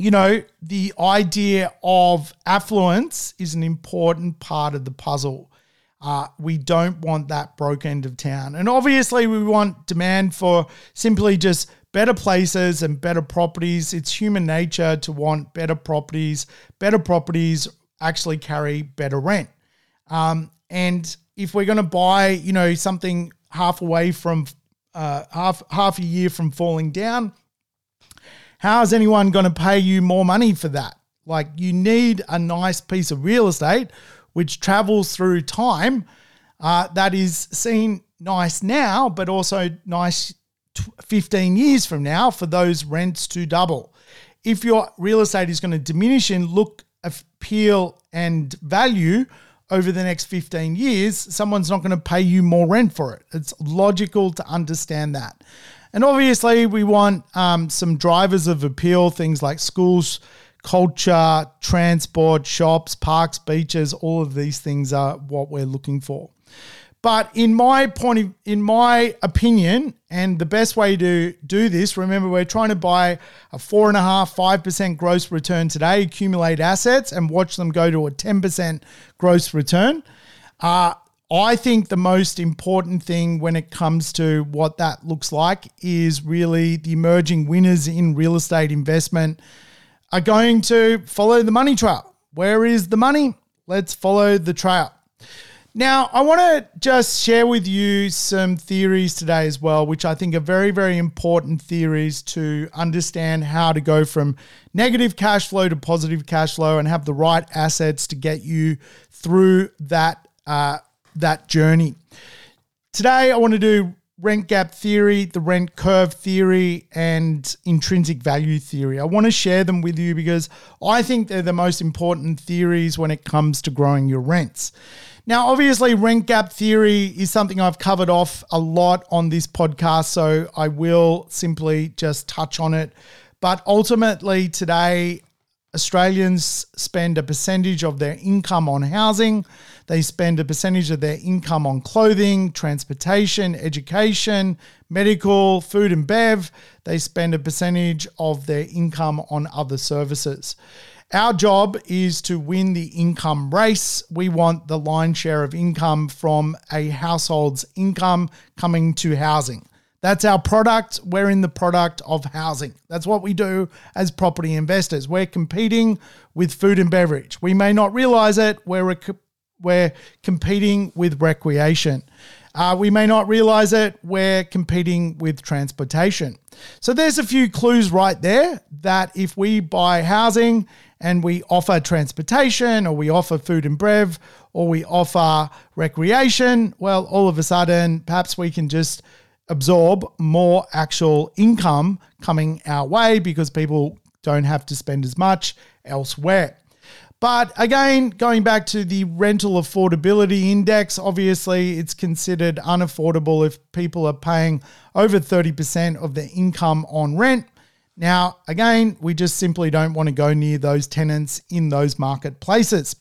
A: you know, the idea of affluence is an important part of the puzzle. Uh, we don't want that broke end of town. And obviously, we want demand for simply just better places and better properties. It's human nature to want better properties. Better properties actually carry better rent. Um, and if we're going to buy, you know, something half away from uh, half half a year from falling down, how is anyone going to pay you more money for that? Like you need a nice piece of real estate which travels through time uh, that is seen nice now, but also nice 15 years from now for those rents to double. If your real estate is going to diminish in look appeal and value over the next 15 years, someone's not going to pay you more rent for it. It's logical to understand that. And obviously, we want um, some drivers of appeal, things like schools, culture, transport, shops, parks, beaches, all of these things are what we're looking for. But in my point of, in my opinion, and the best way to do this, remember we're trying to buy a four and a half, five percent gross return today, accumulate assets, and watch them go to a ten percent gross return. Uh, I think the most important thing when it comes to what that looks like is really the emerging winners in real estate investment are going to follow the money trail. Where is the money? Let's follow the trail. Now, I want to just share with you some theories today as well, which I think are very, very important theories to understand how to go from negative cash flow to positive cash flow and have the right assets to get you through that uh, that journey. Today, I want to do rent gap theory, the rent curve theory, and intrinsic value theory. I want to share them with you because I think they're the most important theories when it comes to growing your rents. Now, obviously, rent gap theory is something I've covered off a lot on this podcast, so I will simply just touch on it. But ultimately, today, Australians spend a percentage of their income on housing. They spend a percentage of their income on clothing, transportation, education, medical, food and bev. They spend a percentage of their income on other services. Our job is to win the income race. We want the line share of income from a household's income coming to housing. That's our product. We're in the product of housing. That's what we do as property investors. We're competing with food and beverage. We may not realize it. We're, we're competing with recreation. Uh, we may not realize it. We're competing with transportation. So there's a few clues right there that if we buy housing and we offer transportation or we offer food and brev or we offer recreation, well, all of a sudden, perhaps we can just absorb more actual income coming our way because people don't have to spend as much elsewhere. But again, going back to the rental affordability index, obviously it's considered unaffordable if people are paying over 30% of their income on rent. Now, again, we just simply don't want to go near those tenants in those marketplaces.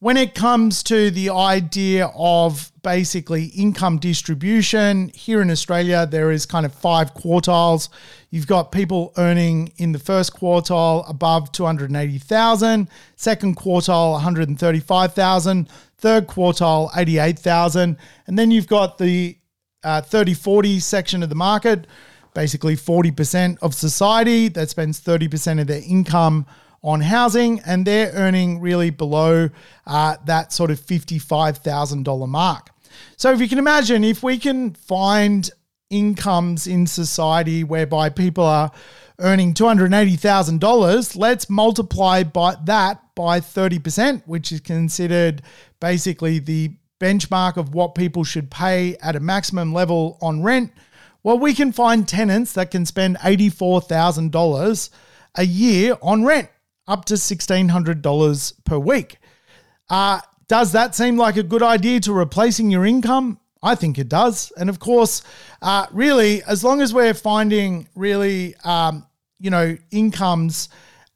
A: When it comes to the idea of basically income distribution, here in Australia, there is kind of five quartiles. You've got people earning in the first quartile above 280,000, second quartile 135,000, third quartile 88,000, and then you've got the uh, 30 40 section of the market basically 40% of society that spends 30% of their income on housing, and they're earning really below uh, that sort of $55,000 mark. So, if you can imagine, if we can find incomes in society whereby people are earning $280,000, let's multiply by that by 30%, which is considered basically the benchmark of what people should pay at a maximum level on rent well, we can find tenants that can spend $84,000 a year on rent, up to $1,600 per week. Uh, does that seem like a good idea to replacing your income? I think it does. And of course, uh, really, as long as we're finding really, um, you know, incomes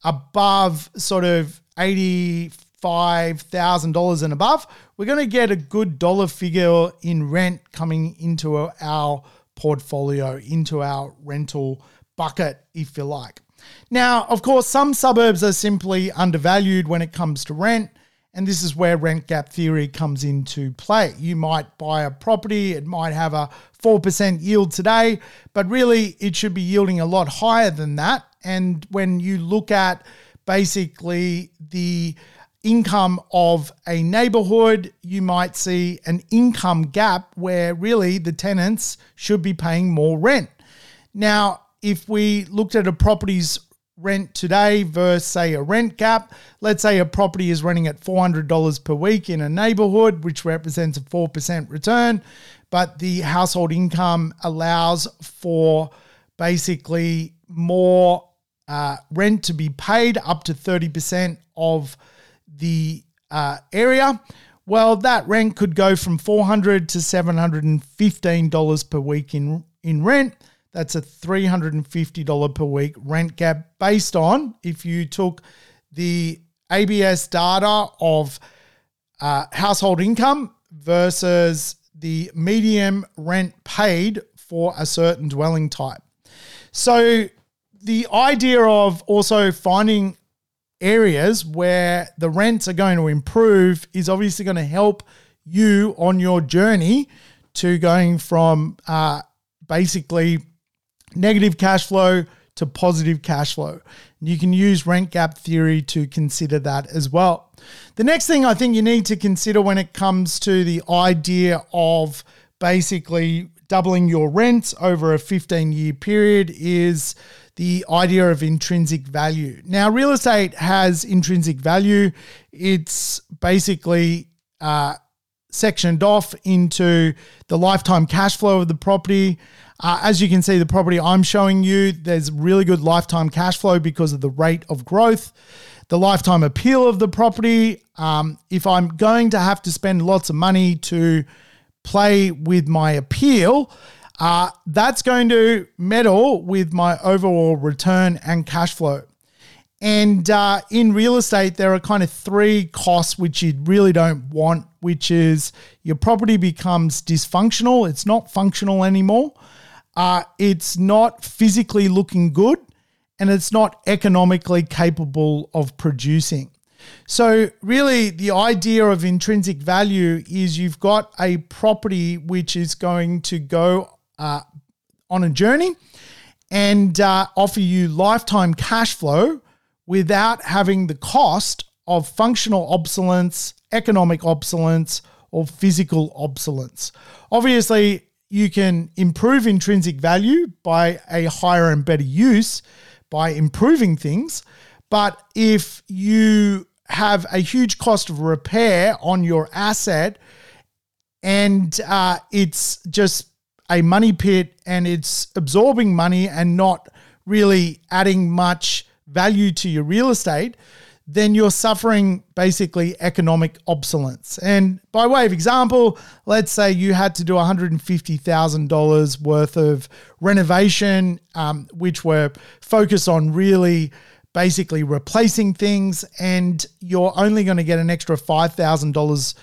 A: above sort of $85,000 and above, we're going to get a good dollar figure in rent coming into our portfolio into our rental bucket, if you like. Now, of course, some suburbs are simply undervalued when it comes to rent. And this is where rent gap theory comes into play. You might buy a property, it might have a 4% yield today, but really it should be yielding a lot higher than that. And when you look at basically the income of a neighborhood, you might see an income gap where really the tenants should be paying more rent. Now, if we looked at a property's rent today versus, say, a rent gap, let's say a property is renting at $400 per week in a neighborhood, which represents a 4% return, but the household income allows for basically more uh, rent to be paid up to 30% of the uh, area, well, that rent could go from 400 to $715 per week in, in rent. That's a $350 per week rent gap based on if you took the ABS data of uh, household income versus the medium rent paid for a certain dwelling type. So, the idea of also finding areas where the rents are going to improve is obviously going to help you on your journey to going from uh, basically negative cash flow to positive cash flow. You can use rent gap theory to consider that as well. The next thing I think you need to consider when it comes to the idea of basically doubling your rent over a 15 year period is the idea of intrinsic value. Now, real estate has intrinsic value. It's basically uh, sectioned off into the lifetime cash flow of the property. Uh, as you can see, the property I'm showing you, there's really good lifetime cash flow because of the rate of growth. The lifetime appeal of the property. Um, if I'm going to have to spend lots of money to play with my appeal, uh, that's going to meddle with my overall return and cash flow. And uh, in real estate, there are kind of three costs which you really don't want, which is your property becomes dysfunctional. It's not functional anymore. Uh, it's not physically looking good, and it's not economically capable of producing. So, really, the idea of intrinsic value is you've got a property which is going to go uh, on a journey and uh, offer you lifetime cash flow without having the cost of functional obsolescence, economic obsolescence, or physical obsolescence. Obviously, you can improve intrinsic value by a higher and better use by improving things. But if you have a huge cost of repair on your asset and uh, it's just a money pit and it's absorbing money and not really adding much value to your real estate, then you're suffering basically economic obsolescence. And by way of example, let's say you had to do $150,000 worth of renovation, um, which were focused on really basically replacing things, and you're only going to get an extra $5,000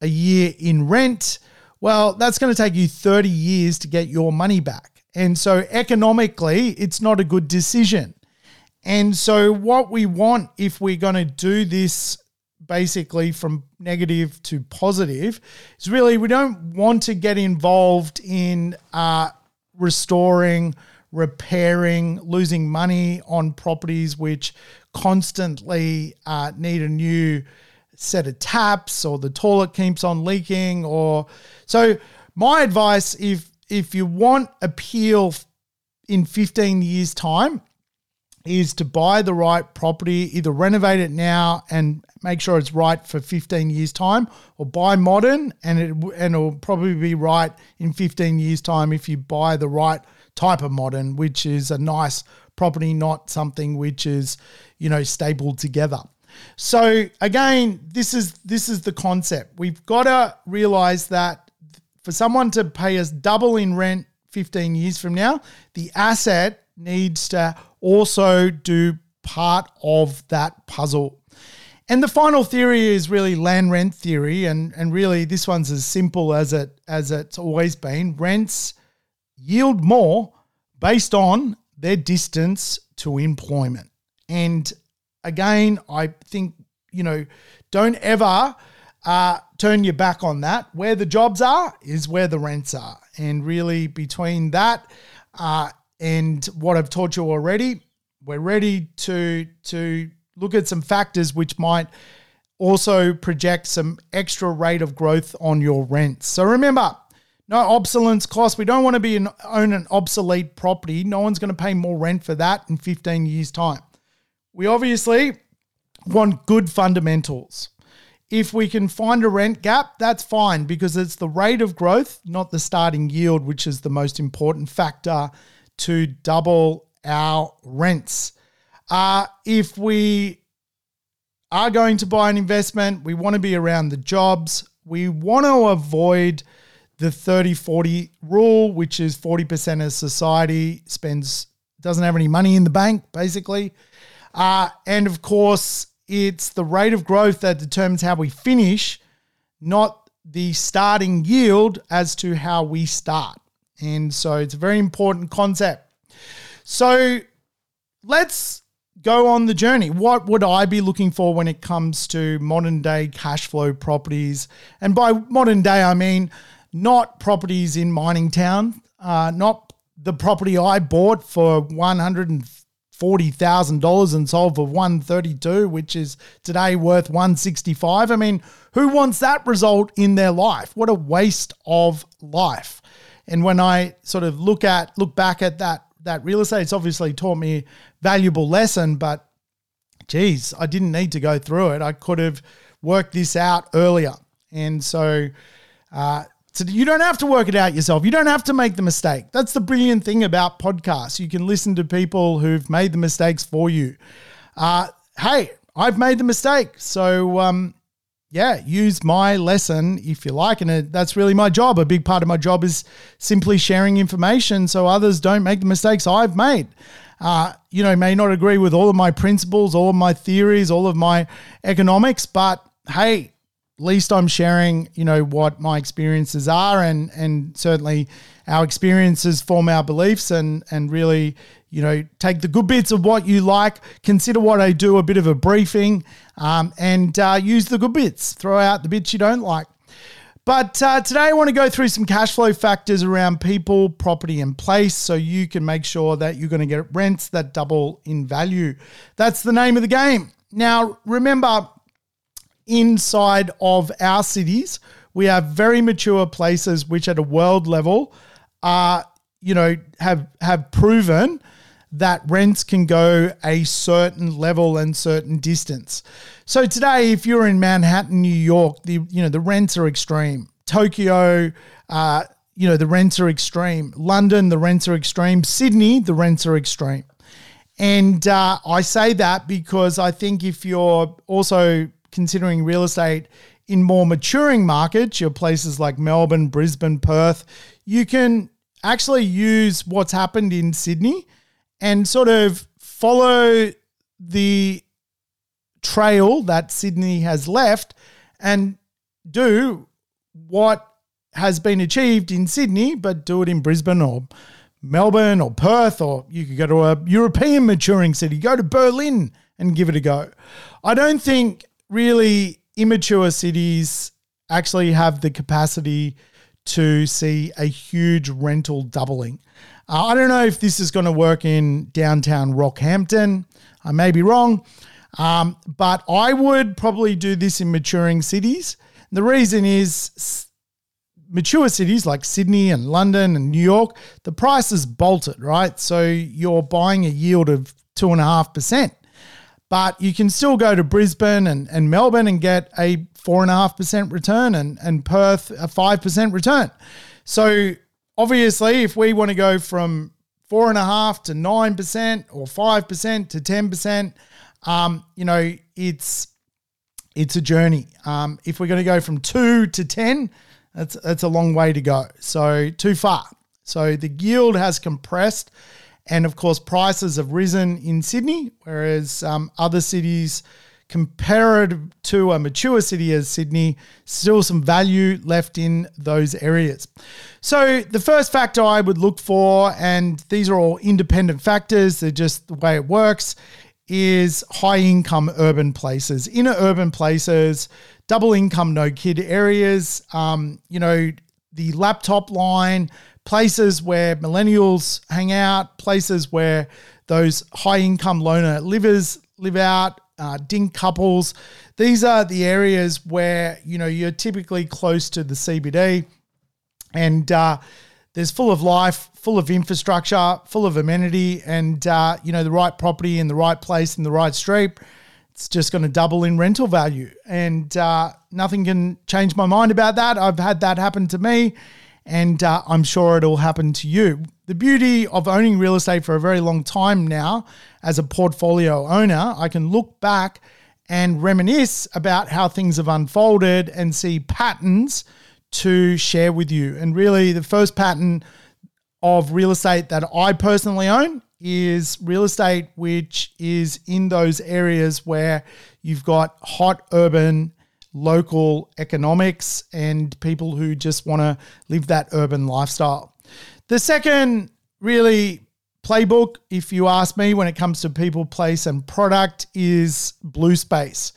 A: a year in rent well, that's going to take you 30 years to get your money back. And so economically, it's not a good decision. And so, what we want if we're going to do this basically from negative to positive is really we don't want to get involved in uh, restoring, repairing, losing money on properties which constantly uh, need a new set of taps or the toilet keeps on leaking or so my advice if if you want appeal in 15 years time is to buy the right property either renovate it now and make sure it's right for 15 years time or buy modern and it and it'll probably be right in 15 years time if you buy the right type of modern which is a nice property not something which is you know stapled together so again, this is this is the concept. We've got to realize that for someone to pay us double in rent 15 years from now, the asset needs to also do part of that puzzle. And the final theory is really land rent theory, and, and really this one's as simple as it as it's always been. Rents yield more based on their distance to employment. And again, I think, you know, don't ever uh, turn your back on that. Where the jobs are is where the rents are. And really, between that uh, and what I've taught you already, we're ready to, to look at some factors which might also project some extra rate of growth on your rents. So remember, no obsolescence cost. We don't want to be an, own an obsolete property. No one's going to pay more rent for that in 15 years' time. We obviously want good fundamentals. If we can find a rent gap, that's fine because it's the rate of growth, not the starting yield, which is the most important factor to double our rents. Uh, if we are going to buy an investment, we want to be around the jobs. We want to avoid the 30 40 rule, which is 40% of society spends, doesn't have any money in the bank, basically. Uh, and of course, it's the rate of growth that determines how we finish, not the starting yield as to how we start. And so it's a very important concept. So let's go on the journey. What would I be looking for when it comes to modern day cash flow properties? And by modern day, I mean not properties in mining town, uh, not the property I bought for 100 $40,000 and sold for 132, which is today worth 165. I mean, who wants that result in their life? What a waste of life. And when I sort of look at look back at that that real estate, it's obviously taught me a valuable lesson, but geez, I didn't need to go through it. I could have worked this out earlier. And so uh, so you don't have to work it out yourself. You don't have to make the mistake. That's the brilliant thing about podcasts. You can listen to people who've made the mistakes for you. Uh, hey, I've made the mistake. So, um, yeah, use my lesson if you like. And it, that's really my job. A big part of my job is simply sharing information so others don't make the mistakes I've made. Uh, you know, may not agree with all of my principles, all of my theories, all of my economics, but hey, at least I'm sharing, you know, what my experiences are, and and certainly our experiences form our beliefs, and and really, you know, take the good bits of what you like, consider what I do, a bit of a briefing, um, and uh, use the good bits, throw out the bits you don't like. But uh, today I want to go through some cash flow factors around people, property, and place so you can make sure that you're going to get rents that double in value. That's the name of the game. Now, remember, inside of our cities. We have very mature places which at a world level are, you know, have have proven that rents can go a certain level and certain distance. So today, if you're in Manhattan, New York, the you know the rents are extreme. Tokyo, uh, you know the rents are extreme. London, the rents are extreme. Sydney, the rents are extreme. And uh, I say that because I think if you're also considering real estate in more maturing markets, your places like Melbourne, Brisbane, Perth, you can actually use what's happened in Sydney and sort of follow the trail that Sydney has left and do what has been achieved in Sydney, but do it in Brisbane or Melbourne or Perth, or you could go to a European maturing city, go to Berlin and give it a go. I don't think really immature cities actually have the capacity to see a huge rental doubling. Uh, I don't know if this is going to work in downtown Rockhampton. I may be wrong, um, but I would probably do this in maturing cities. The reason is mature cities like Sydney and London and New York, the price is bolted, right? So you're buying a yield of two and a half percent but you can still go to Brisbane and, and Melbourne and get a 4.5% return and, and Perth a 5% return. So obviously, if we want to go from 4.5 to 9% or 5% to 10%, um, you know, it's it's a journey. Um, if we're going to go from 2 to 10, that's, that's a long way to go. So too far. So the yield has compressed and of course, prices have risen in Sydney, whereas um, other cities, compared to a mature city as Sydney, still some value left in those areas. So, the first factor I would look for, and these are all independent factors, they're just the way it works, is high income urban places. Inner urban places, double income, no kid areas, um, you know, the laptop line places where millennials hang out, places where those high income loner livers live out, uh, dink couples. These are the areas where you know you're typically close to the CBD, and uh, there's full of life, full of infrastructure, full of amenity, and uh, you know the right property in the right place in the right street. It's just going to double in rental value, and uh, nothing can change my mind about that. I've had that happen to me and uh, I'm sure it'll happen to you. The beauty of owning real estate for a very long time now, as a portfolio owner, I can look back and reminisce about how things have unfolded and see patterns to share with you. And really, the first pattern of real estate that I personally own is real estate which is in those areas where you've got hot urban local economics and people who just want to live that urban lifestyle. The second really playbook, if you ask me, when it comes to people, place, and product, is blue space.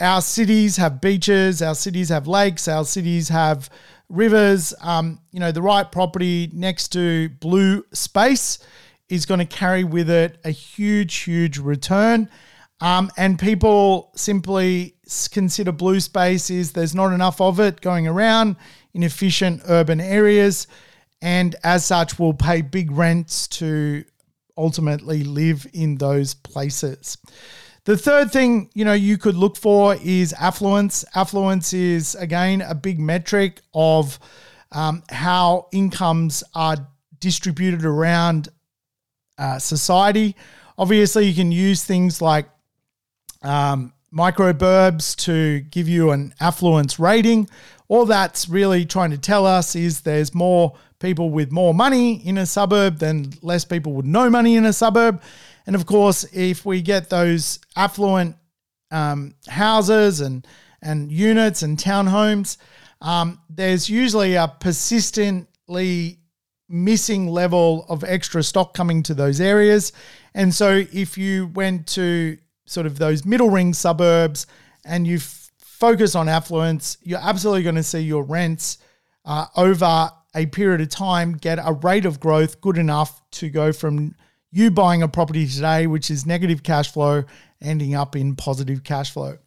A: Our cities have beaches, our cities have lakes, our cities have rivers. Um, you know, the right property next to blue space is going to carry with it a huge, huge return. Um, and people simply consider blue space is there's not enough of it going around in efficient urban areas, and as such, will pay big rents to ultimately live in those places. The third thing, you know, you could look for is affluence. Affluence is again a big metric of um, how incomes are distributed around uh, society. Obviously, you can use things like um, microburbs to give you an affluence rating. All that's really trying to tell us is there's more people with more money in a suburb than less people with no money in a suburb. And of course, if we get those affluent um, houses and and units and townhomes, um, there's usually a persistently missing level of extra stock coming to those areas. And so, if you went to sort of those middle ring suburbs and you f- focus on affluence, you're absolutely going to see your rents uh, over a period of time get a rate of growth good enough to go from you buying a property today, which is negative cash flow, ending up in positive cash flow.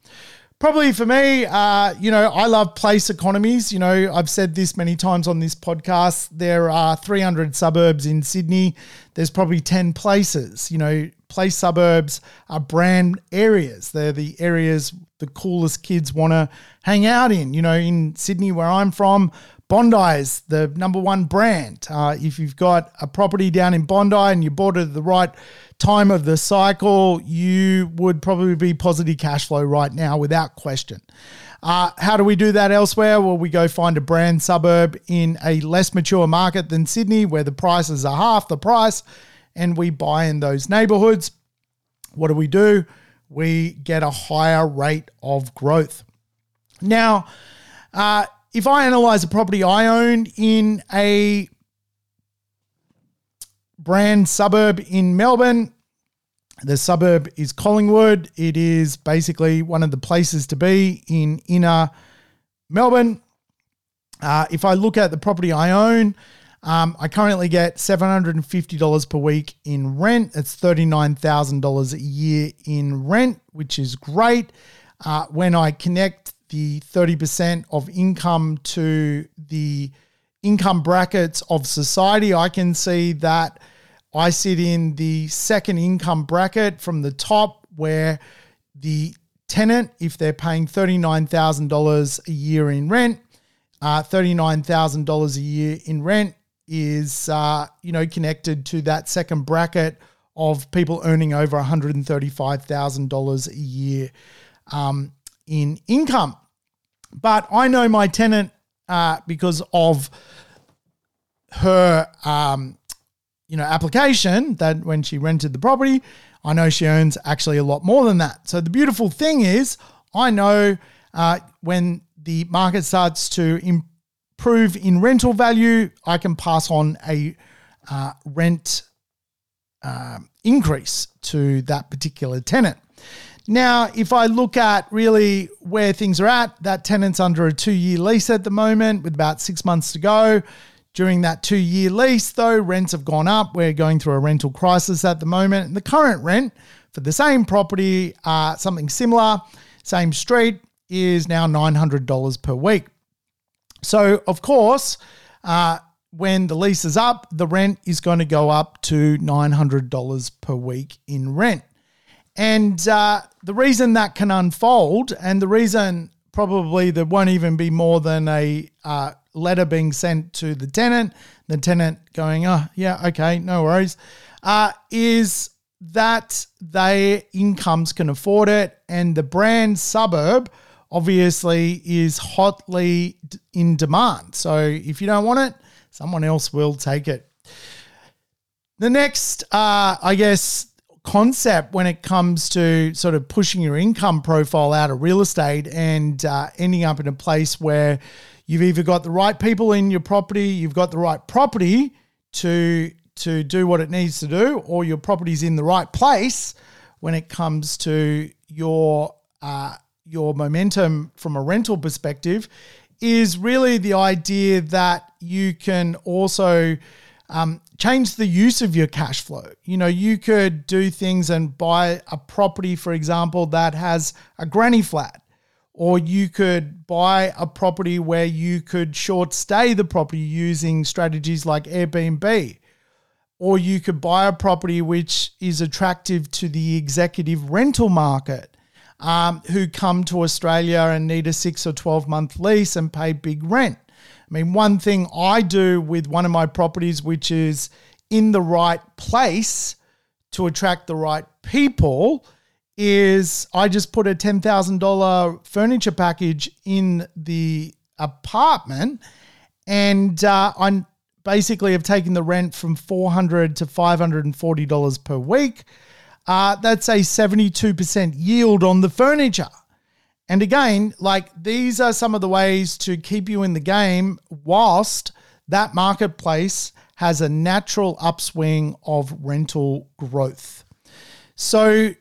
A: Probably for me, uh, you know, I love place economies. You know, I've said this many times on this podcast. There are 300 suburbs in Sydney. There's probably 10 places. You know, place suburbs are brand areas. They're the areas the coolest kids want to hang out in. You know, in Sydney, where I'm from, Bondi is the number one brand. Uh, if you've got a property down in Bondi and you bought it at the right time of the cycle, you would probably be positive cash flow right now without question. Uh, how do we do that elsewhere? Well, we go find a brand suburb in a less mature market than Sydney where the prices are half the price and we buy in those neighborhoods. What do we do? We get a higher rate of growth. Now, uh, if I analyze a property I own in a brand suburb in Melbourne, the suburb is Collingwood. It is basically one of the places to be in inner Melbourne. Uh, if I look at the property I own, um, I currently get $750 per week in rent. It's $39,000 a year in rent, which is great. Uh, when I connect the 30% of income to the income brackets of society, I can see that I sit in the second income bracket from the top where the tenant, if they're paying $39,000 a year in rent, uh, $39,000 a year in rent is, uh, you know, connected to that second bracket of people earning over $135,000 a year. Um, in income. But I know my tenant uh, because of her, um, you know, application that when she rented the property, I know she earns actually a lot more than that. So the beautiful thing is, I know uh, when the market starts to improve in rental value, I can pass on a uh, rent uh, increase to that particular tenant. Now, if I look at really where things are at, that tenant's under a two year lease at the moment with about six months to go. During that two year lease, though, rents have gone up. We're going through a rental crisis at the moment. And the current rent for the same property, uh, something similar, same street, is now $900 per week. So, of course, uh, when the lease is up, the rent is going to go up to $900 per week in rent. And uh, the reason that can unfold, and the reason probably there won't even be more than a uh, letter being sent to the tenant, the tenant going, oh, yeah, okay, no worries, uh, is that their incomes can afford it. And the brand suburb obviously is hotly in demand. So if you don't want it, someone else will take it. The next, uh, I guess, concept when it comes to sort of pushing your income profile out of real estate and uh, ending up in a place where you've either got the right people in your property, you've got the right property to to do what it needs to do, or your property's in the right place when it comes to your uh, your momentum from a rental perspective, is really the idea that you can also um, change the use of your cash flow. You know, you could do things and buy a property, for example, that has a granny flat, or you could buy a property where you could short stay the property using strategies like Airbnb. Or you could buy a property which is attractive to the executive rental market um, who come to Australia and need a six or 12 month lease and pay big rent. I mean, one thing I do with one of my properties, which is in the right place to attract the right people, is I just put a $10,000 furniture package in the apartment and uh, I basically have taken the rent from 400 to $540 per week. Uh, that's a 72% yield on the furniture. And again, like these are some of the ways to keep you in the game whilst that marketplace has a natural upswing of rental growth. So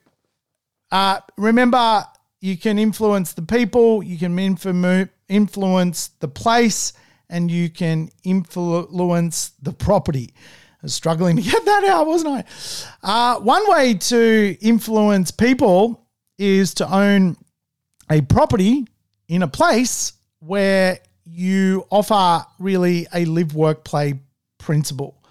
A: uh, remember, you can influence the people, you can influence the place, and you can influence the property. Was struggling to get that out, wasn't I? Uh, one way to influence people is to own a property in a place where you offer really a live, work, play principle.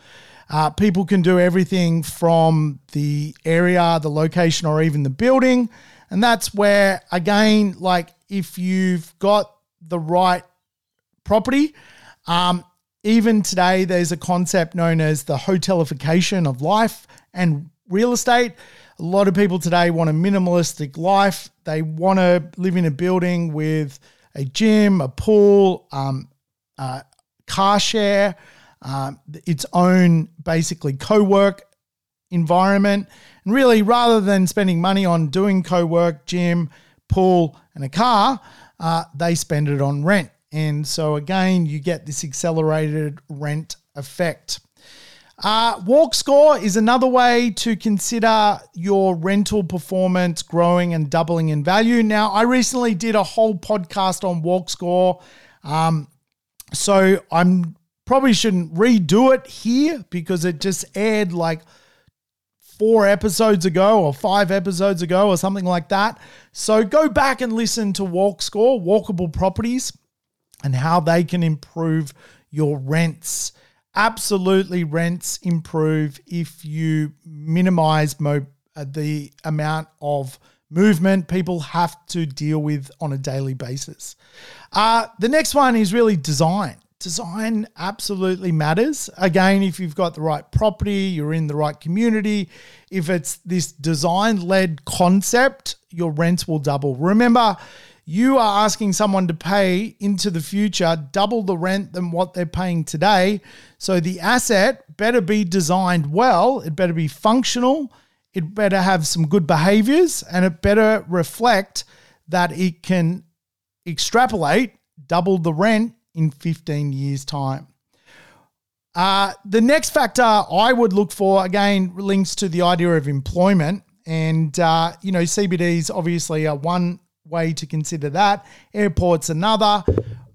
A: Uh, people can do everything from the area, the location, or even the building. And that's where, again, like if you've got the right property, um, even today, there's a concept known as the hotelification of life and real estate. A lot of people today want a minimalistic life. They want to live in a building with a gym, a pool, um, uh, car share, um, its own basically co work environment. And really, rather than spending money on doing co work, gym, pool, and a car, uh, they spend it on rent. And so, again, you get this accelerated rent effect. Uh, walk score is another way to consider your rental performance growing and doubling in value. Now, I recently did a whole podcast on walk score. Um, so I'm probably shouldn't redo it here because it just aired like four episodes ago or five episodes ago or something like that. So go back and listen to Walk Score, walkable properties, and how they can improve your rents absolutely rents improve if you minimize mo- uh, the amount of movement people have to deal with on a daily basis. Uh, the next one is really design. Design absolutely matters. Again, if you've got the right property, you're in the right community, if it's this design led concept, your rents will double. Remember, you are asking someone to pay into the future double the rent than what they're paying today. So the asset better be designed well, it better be functional, it better have some good behaviors, and it better reflect that it can extrapolate double the rent in 15 years' time. Uh, the next factor I would look for, again, links to the idea of employment. And, uh, you know, CBDs obviously are one way to consider that. Airports, another.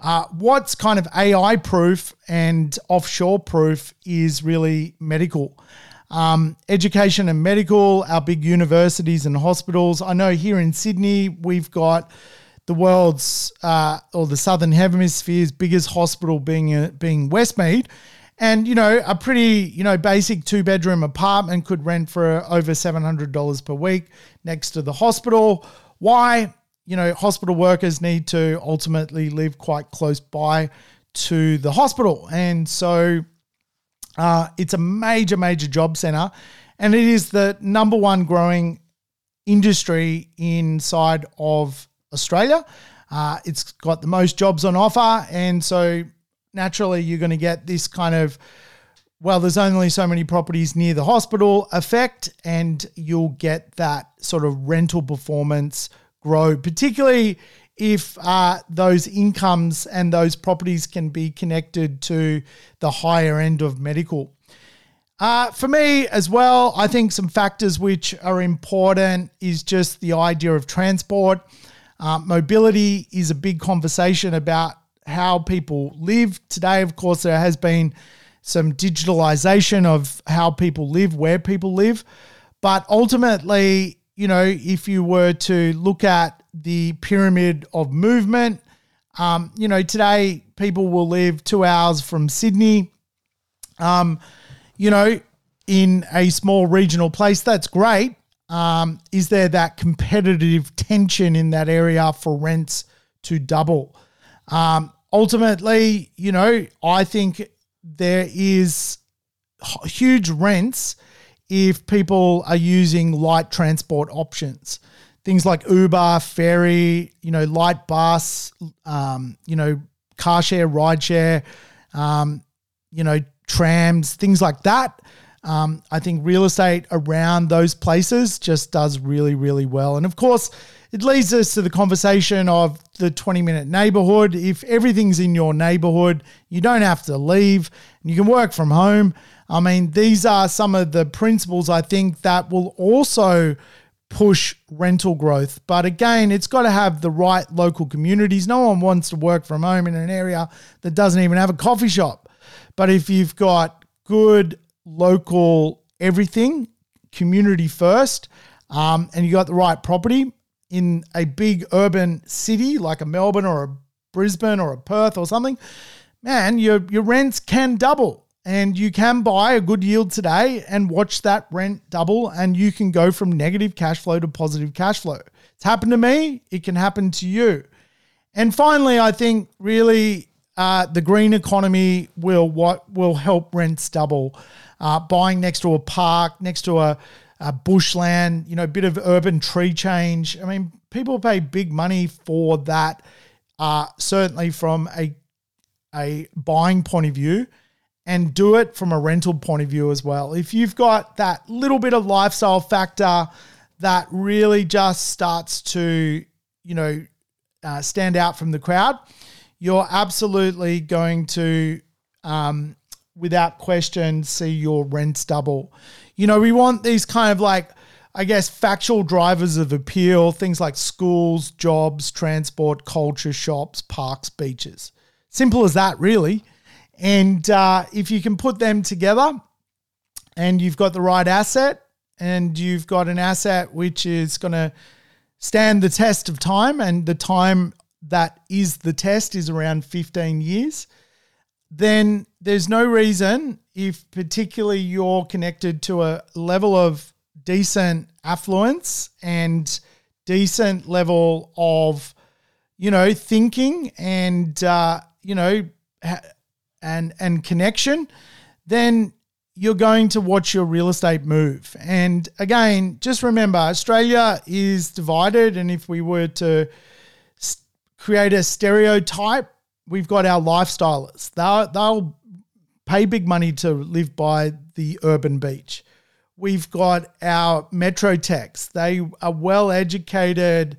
A: Uh, what's kind of AI proof and offshore proof is really medical. Um, education and medical, our big universities and hospitals. I know here in Sydney, we've got the world's uh, or the Southern Hemisphere's biggest hospital being uh, being Westmead. And you know, a pretty you know basic two bedroom apartment could rent for over seven hundred dollars per week next to the hospital. Why? You know, hospital workers need to ultimately live quite close by to the hospital. And so uh, it's a major, major job center. And it is the number one growing industry inside of Australia. Uh, it's got the most jobs on offer. And so naturally, you're going to get this kind of well, there's only so many properties near the hospital effect, and you'll get that sort of rental performance grow, particularly if uh, those incomes and those properties can be connected to the higher end of medical. Uh, for me as well, I think some factors which are important is just the idea of transport. Uh, mobility is a big conversation about how people live. Today, of course, there has been some digitalization of how people live, where people live. But ultimately, you know, if you were to look at the pyramid of movement, um, you know, today people will live two hours from Sydney. Um, you know, in a small regional place, that's great. Um, is there that competitive tension in that area for rents to double? Um, ultimately, you know, I think there is huge rents if people are using light transport options. Things like Uber, ferry, you know, light bus, um, you know, car share, ride share, um, you know, trams, things like that. Um, I think real estate around those places just does really, really well. And of course, it leads us to the conversation of the 20 minute neighborhood. If everything's in your neighborhood, you don't have to leave and you can work from home. I mean, these are some of the principles I think that will also push rental growth. But again, it's got to have the right local communities. No one wants to work from home in an area that doesn't even have a coffee shop. But if you've got good local everything, community first, um, and you got the right property in a big urban city like a Melbourne or a Brisbane or a Perth or something, man, your your rents can double. And you can buy a good yield today and watch that rent double, and you can go from negative cash flow to positive cash flow. It's happened to me, it can happen to you. And finally, I think really uh, the green economy will what will help rents double uh, buying next to a park, next to a, a bushland, you know, a bit of urban tree change. I mean, people pay big money for that, uh, certainly from a, a buying point of view and do it from a rental point of view as well. If you've got that little bit of lifestyle factor that really just starts to, you know, uh, stand out from the crowd, you're absolutely going to um, without question see your rents double. You know, we want these kind of like, I guess, factual drivers of appeal, things like schools, jobs, transport, culture, shops, parks, beaches. Simple as that, really. And uh, if you can put them together and you've got the right asset and you've got an asset which is going to stand the test of time, and the time that is the test is around 15 years then there's no reason, if particularly you're connected to a level of decent affluence and decent level of, you know, thinking and, uh, you know, and, and connection, then you're going to watch your real estate move. And again, just remember Australia is divided. And if we were to create a stereotype we've got our lifestylers. They'll, they'll pay big money to live by the urban beach. We've got our metro techs. They are well educated,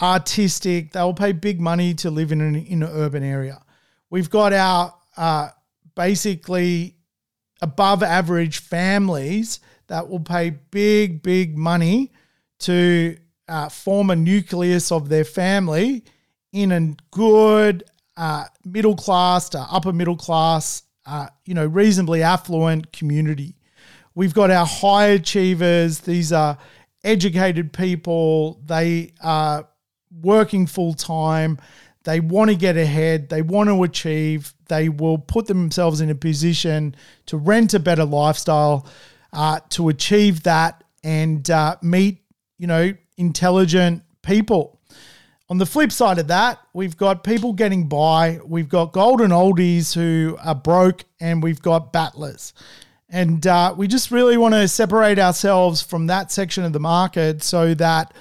A: artistic. They'll pay big money to live in an, in an urban area. We've got our uh, basically above average families that will pay big, big money to uh, form a nucleus of their family in a good uh, middle class to upper middle class, uh, you know, reasonably affluent community. We've got our high achievers. These are educated people. They are working full time. They want to get ahead. They want to achieve. They will put themselves in a position to rent a better lifestyle, uh, to achieve that and uh, meet, you know, intelligent people. On the flip side of that, we've got people getting by, we've got golden oldies who are broke, and we've got battlers. And uh, we just really want to separate ourselves from that section of the market so that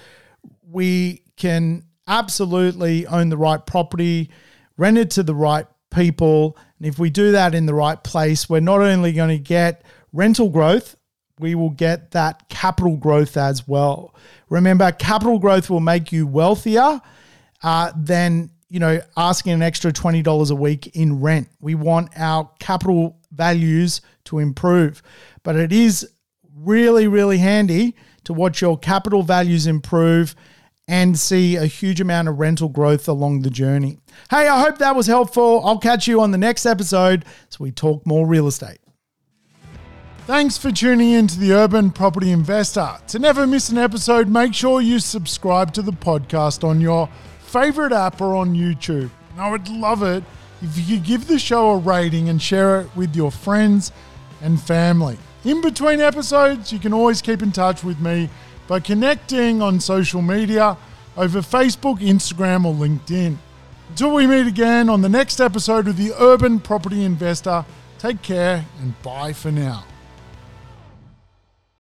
A: we can absolutely own the right property, rent it to the right people. And if we do that in the right place, we're not only going to get rental growth, we will get that capital growth as well. Remember, capital growth will make you wealthier uh, than you know asking an extra twenty dollars a week in rent. We want our capital values to improve, but it is really really handy to watch your capital values improve and see a huge amount of rental growth along the journey. Hey, I hope that was helpful. I'll catch you on the next episode so we talk more real estate. Thanks for tuning in to the Urban Property Investor. To never miss an episode, make sure you subscribe to the podcast on your favorite app or on YouTube. And I would love it if you could give the show a rating and share it with your friends and family. In between episodes, you can always keep in touch with me by connecting on social media over Facebook, Instagram, or LinkedIn. Until we meet again on the next episode of the Urban Property Investor, take care and bye for now.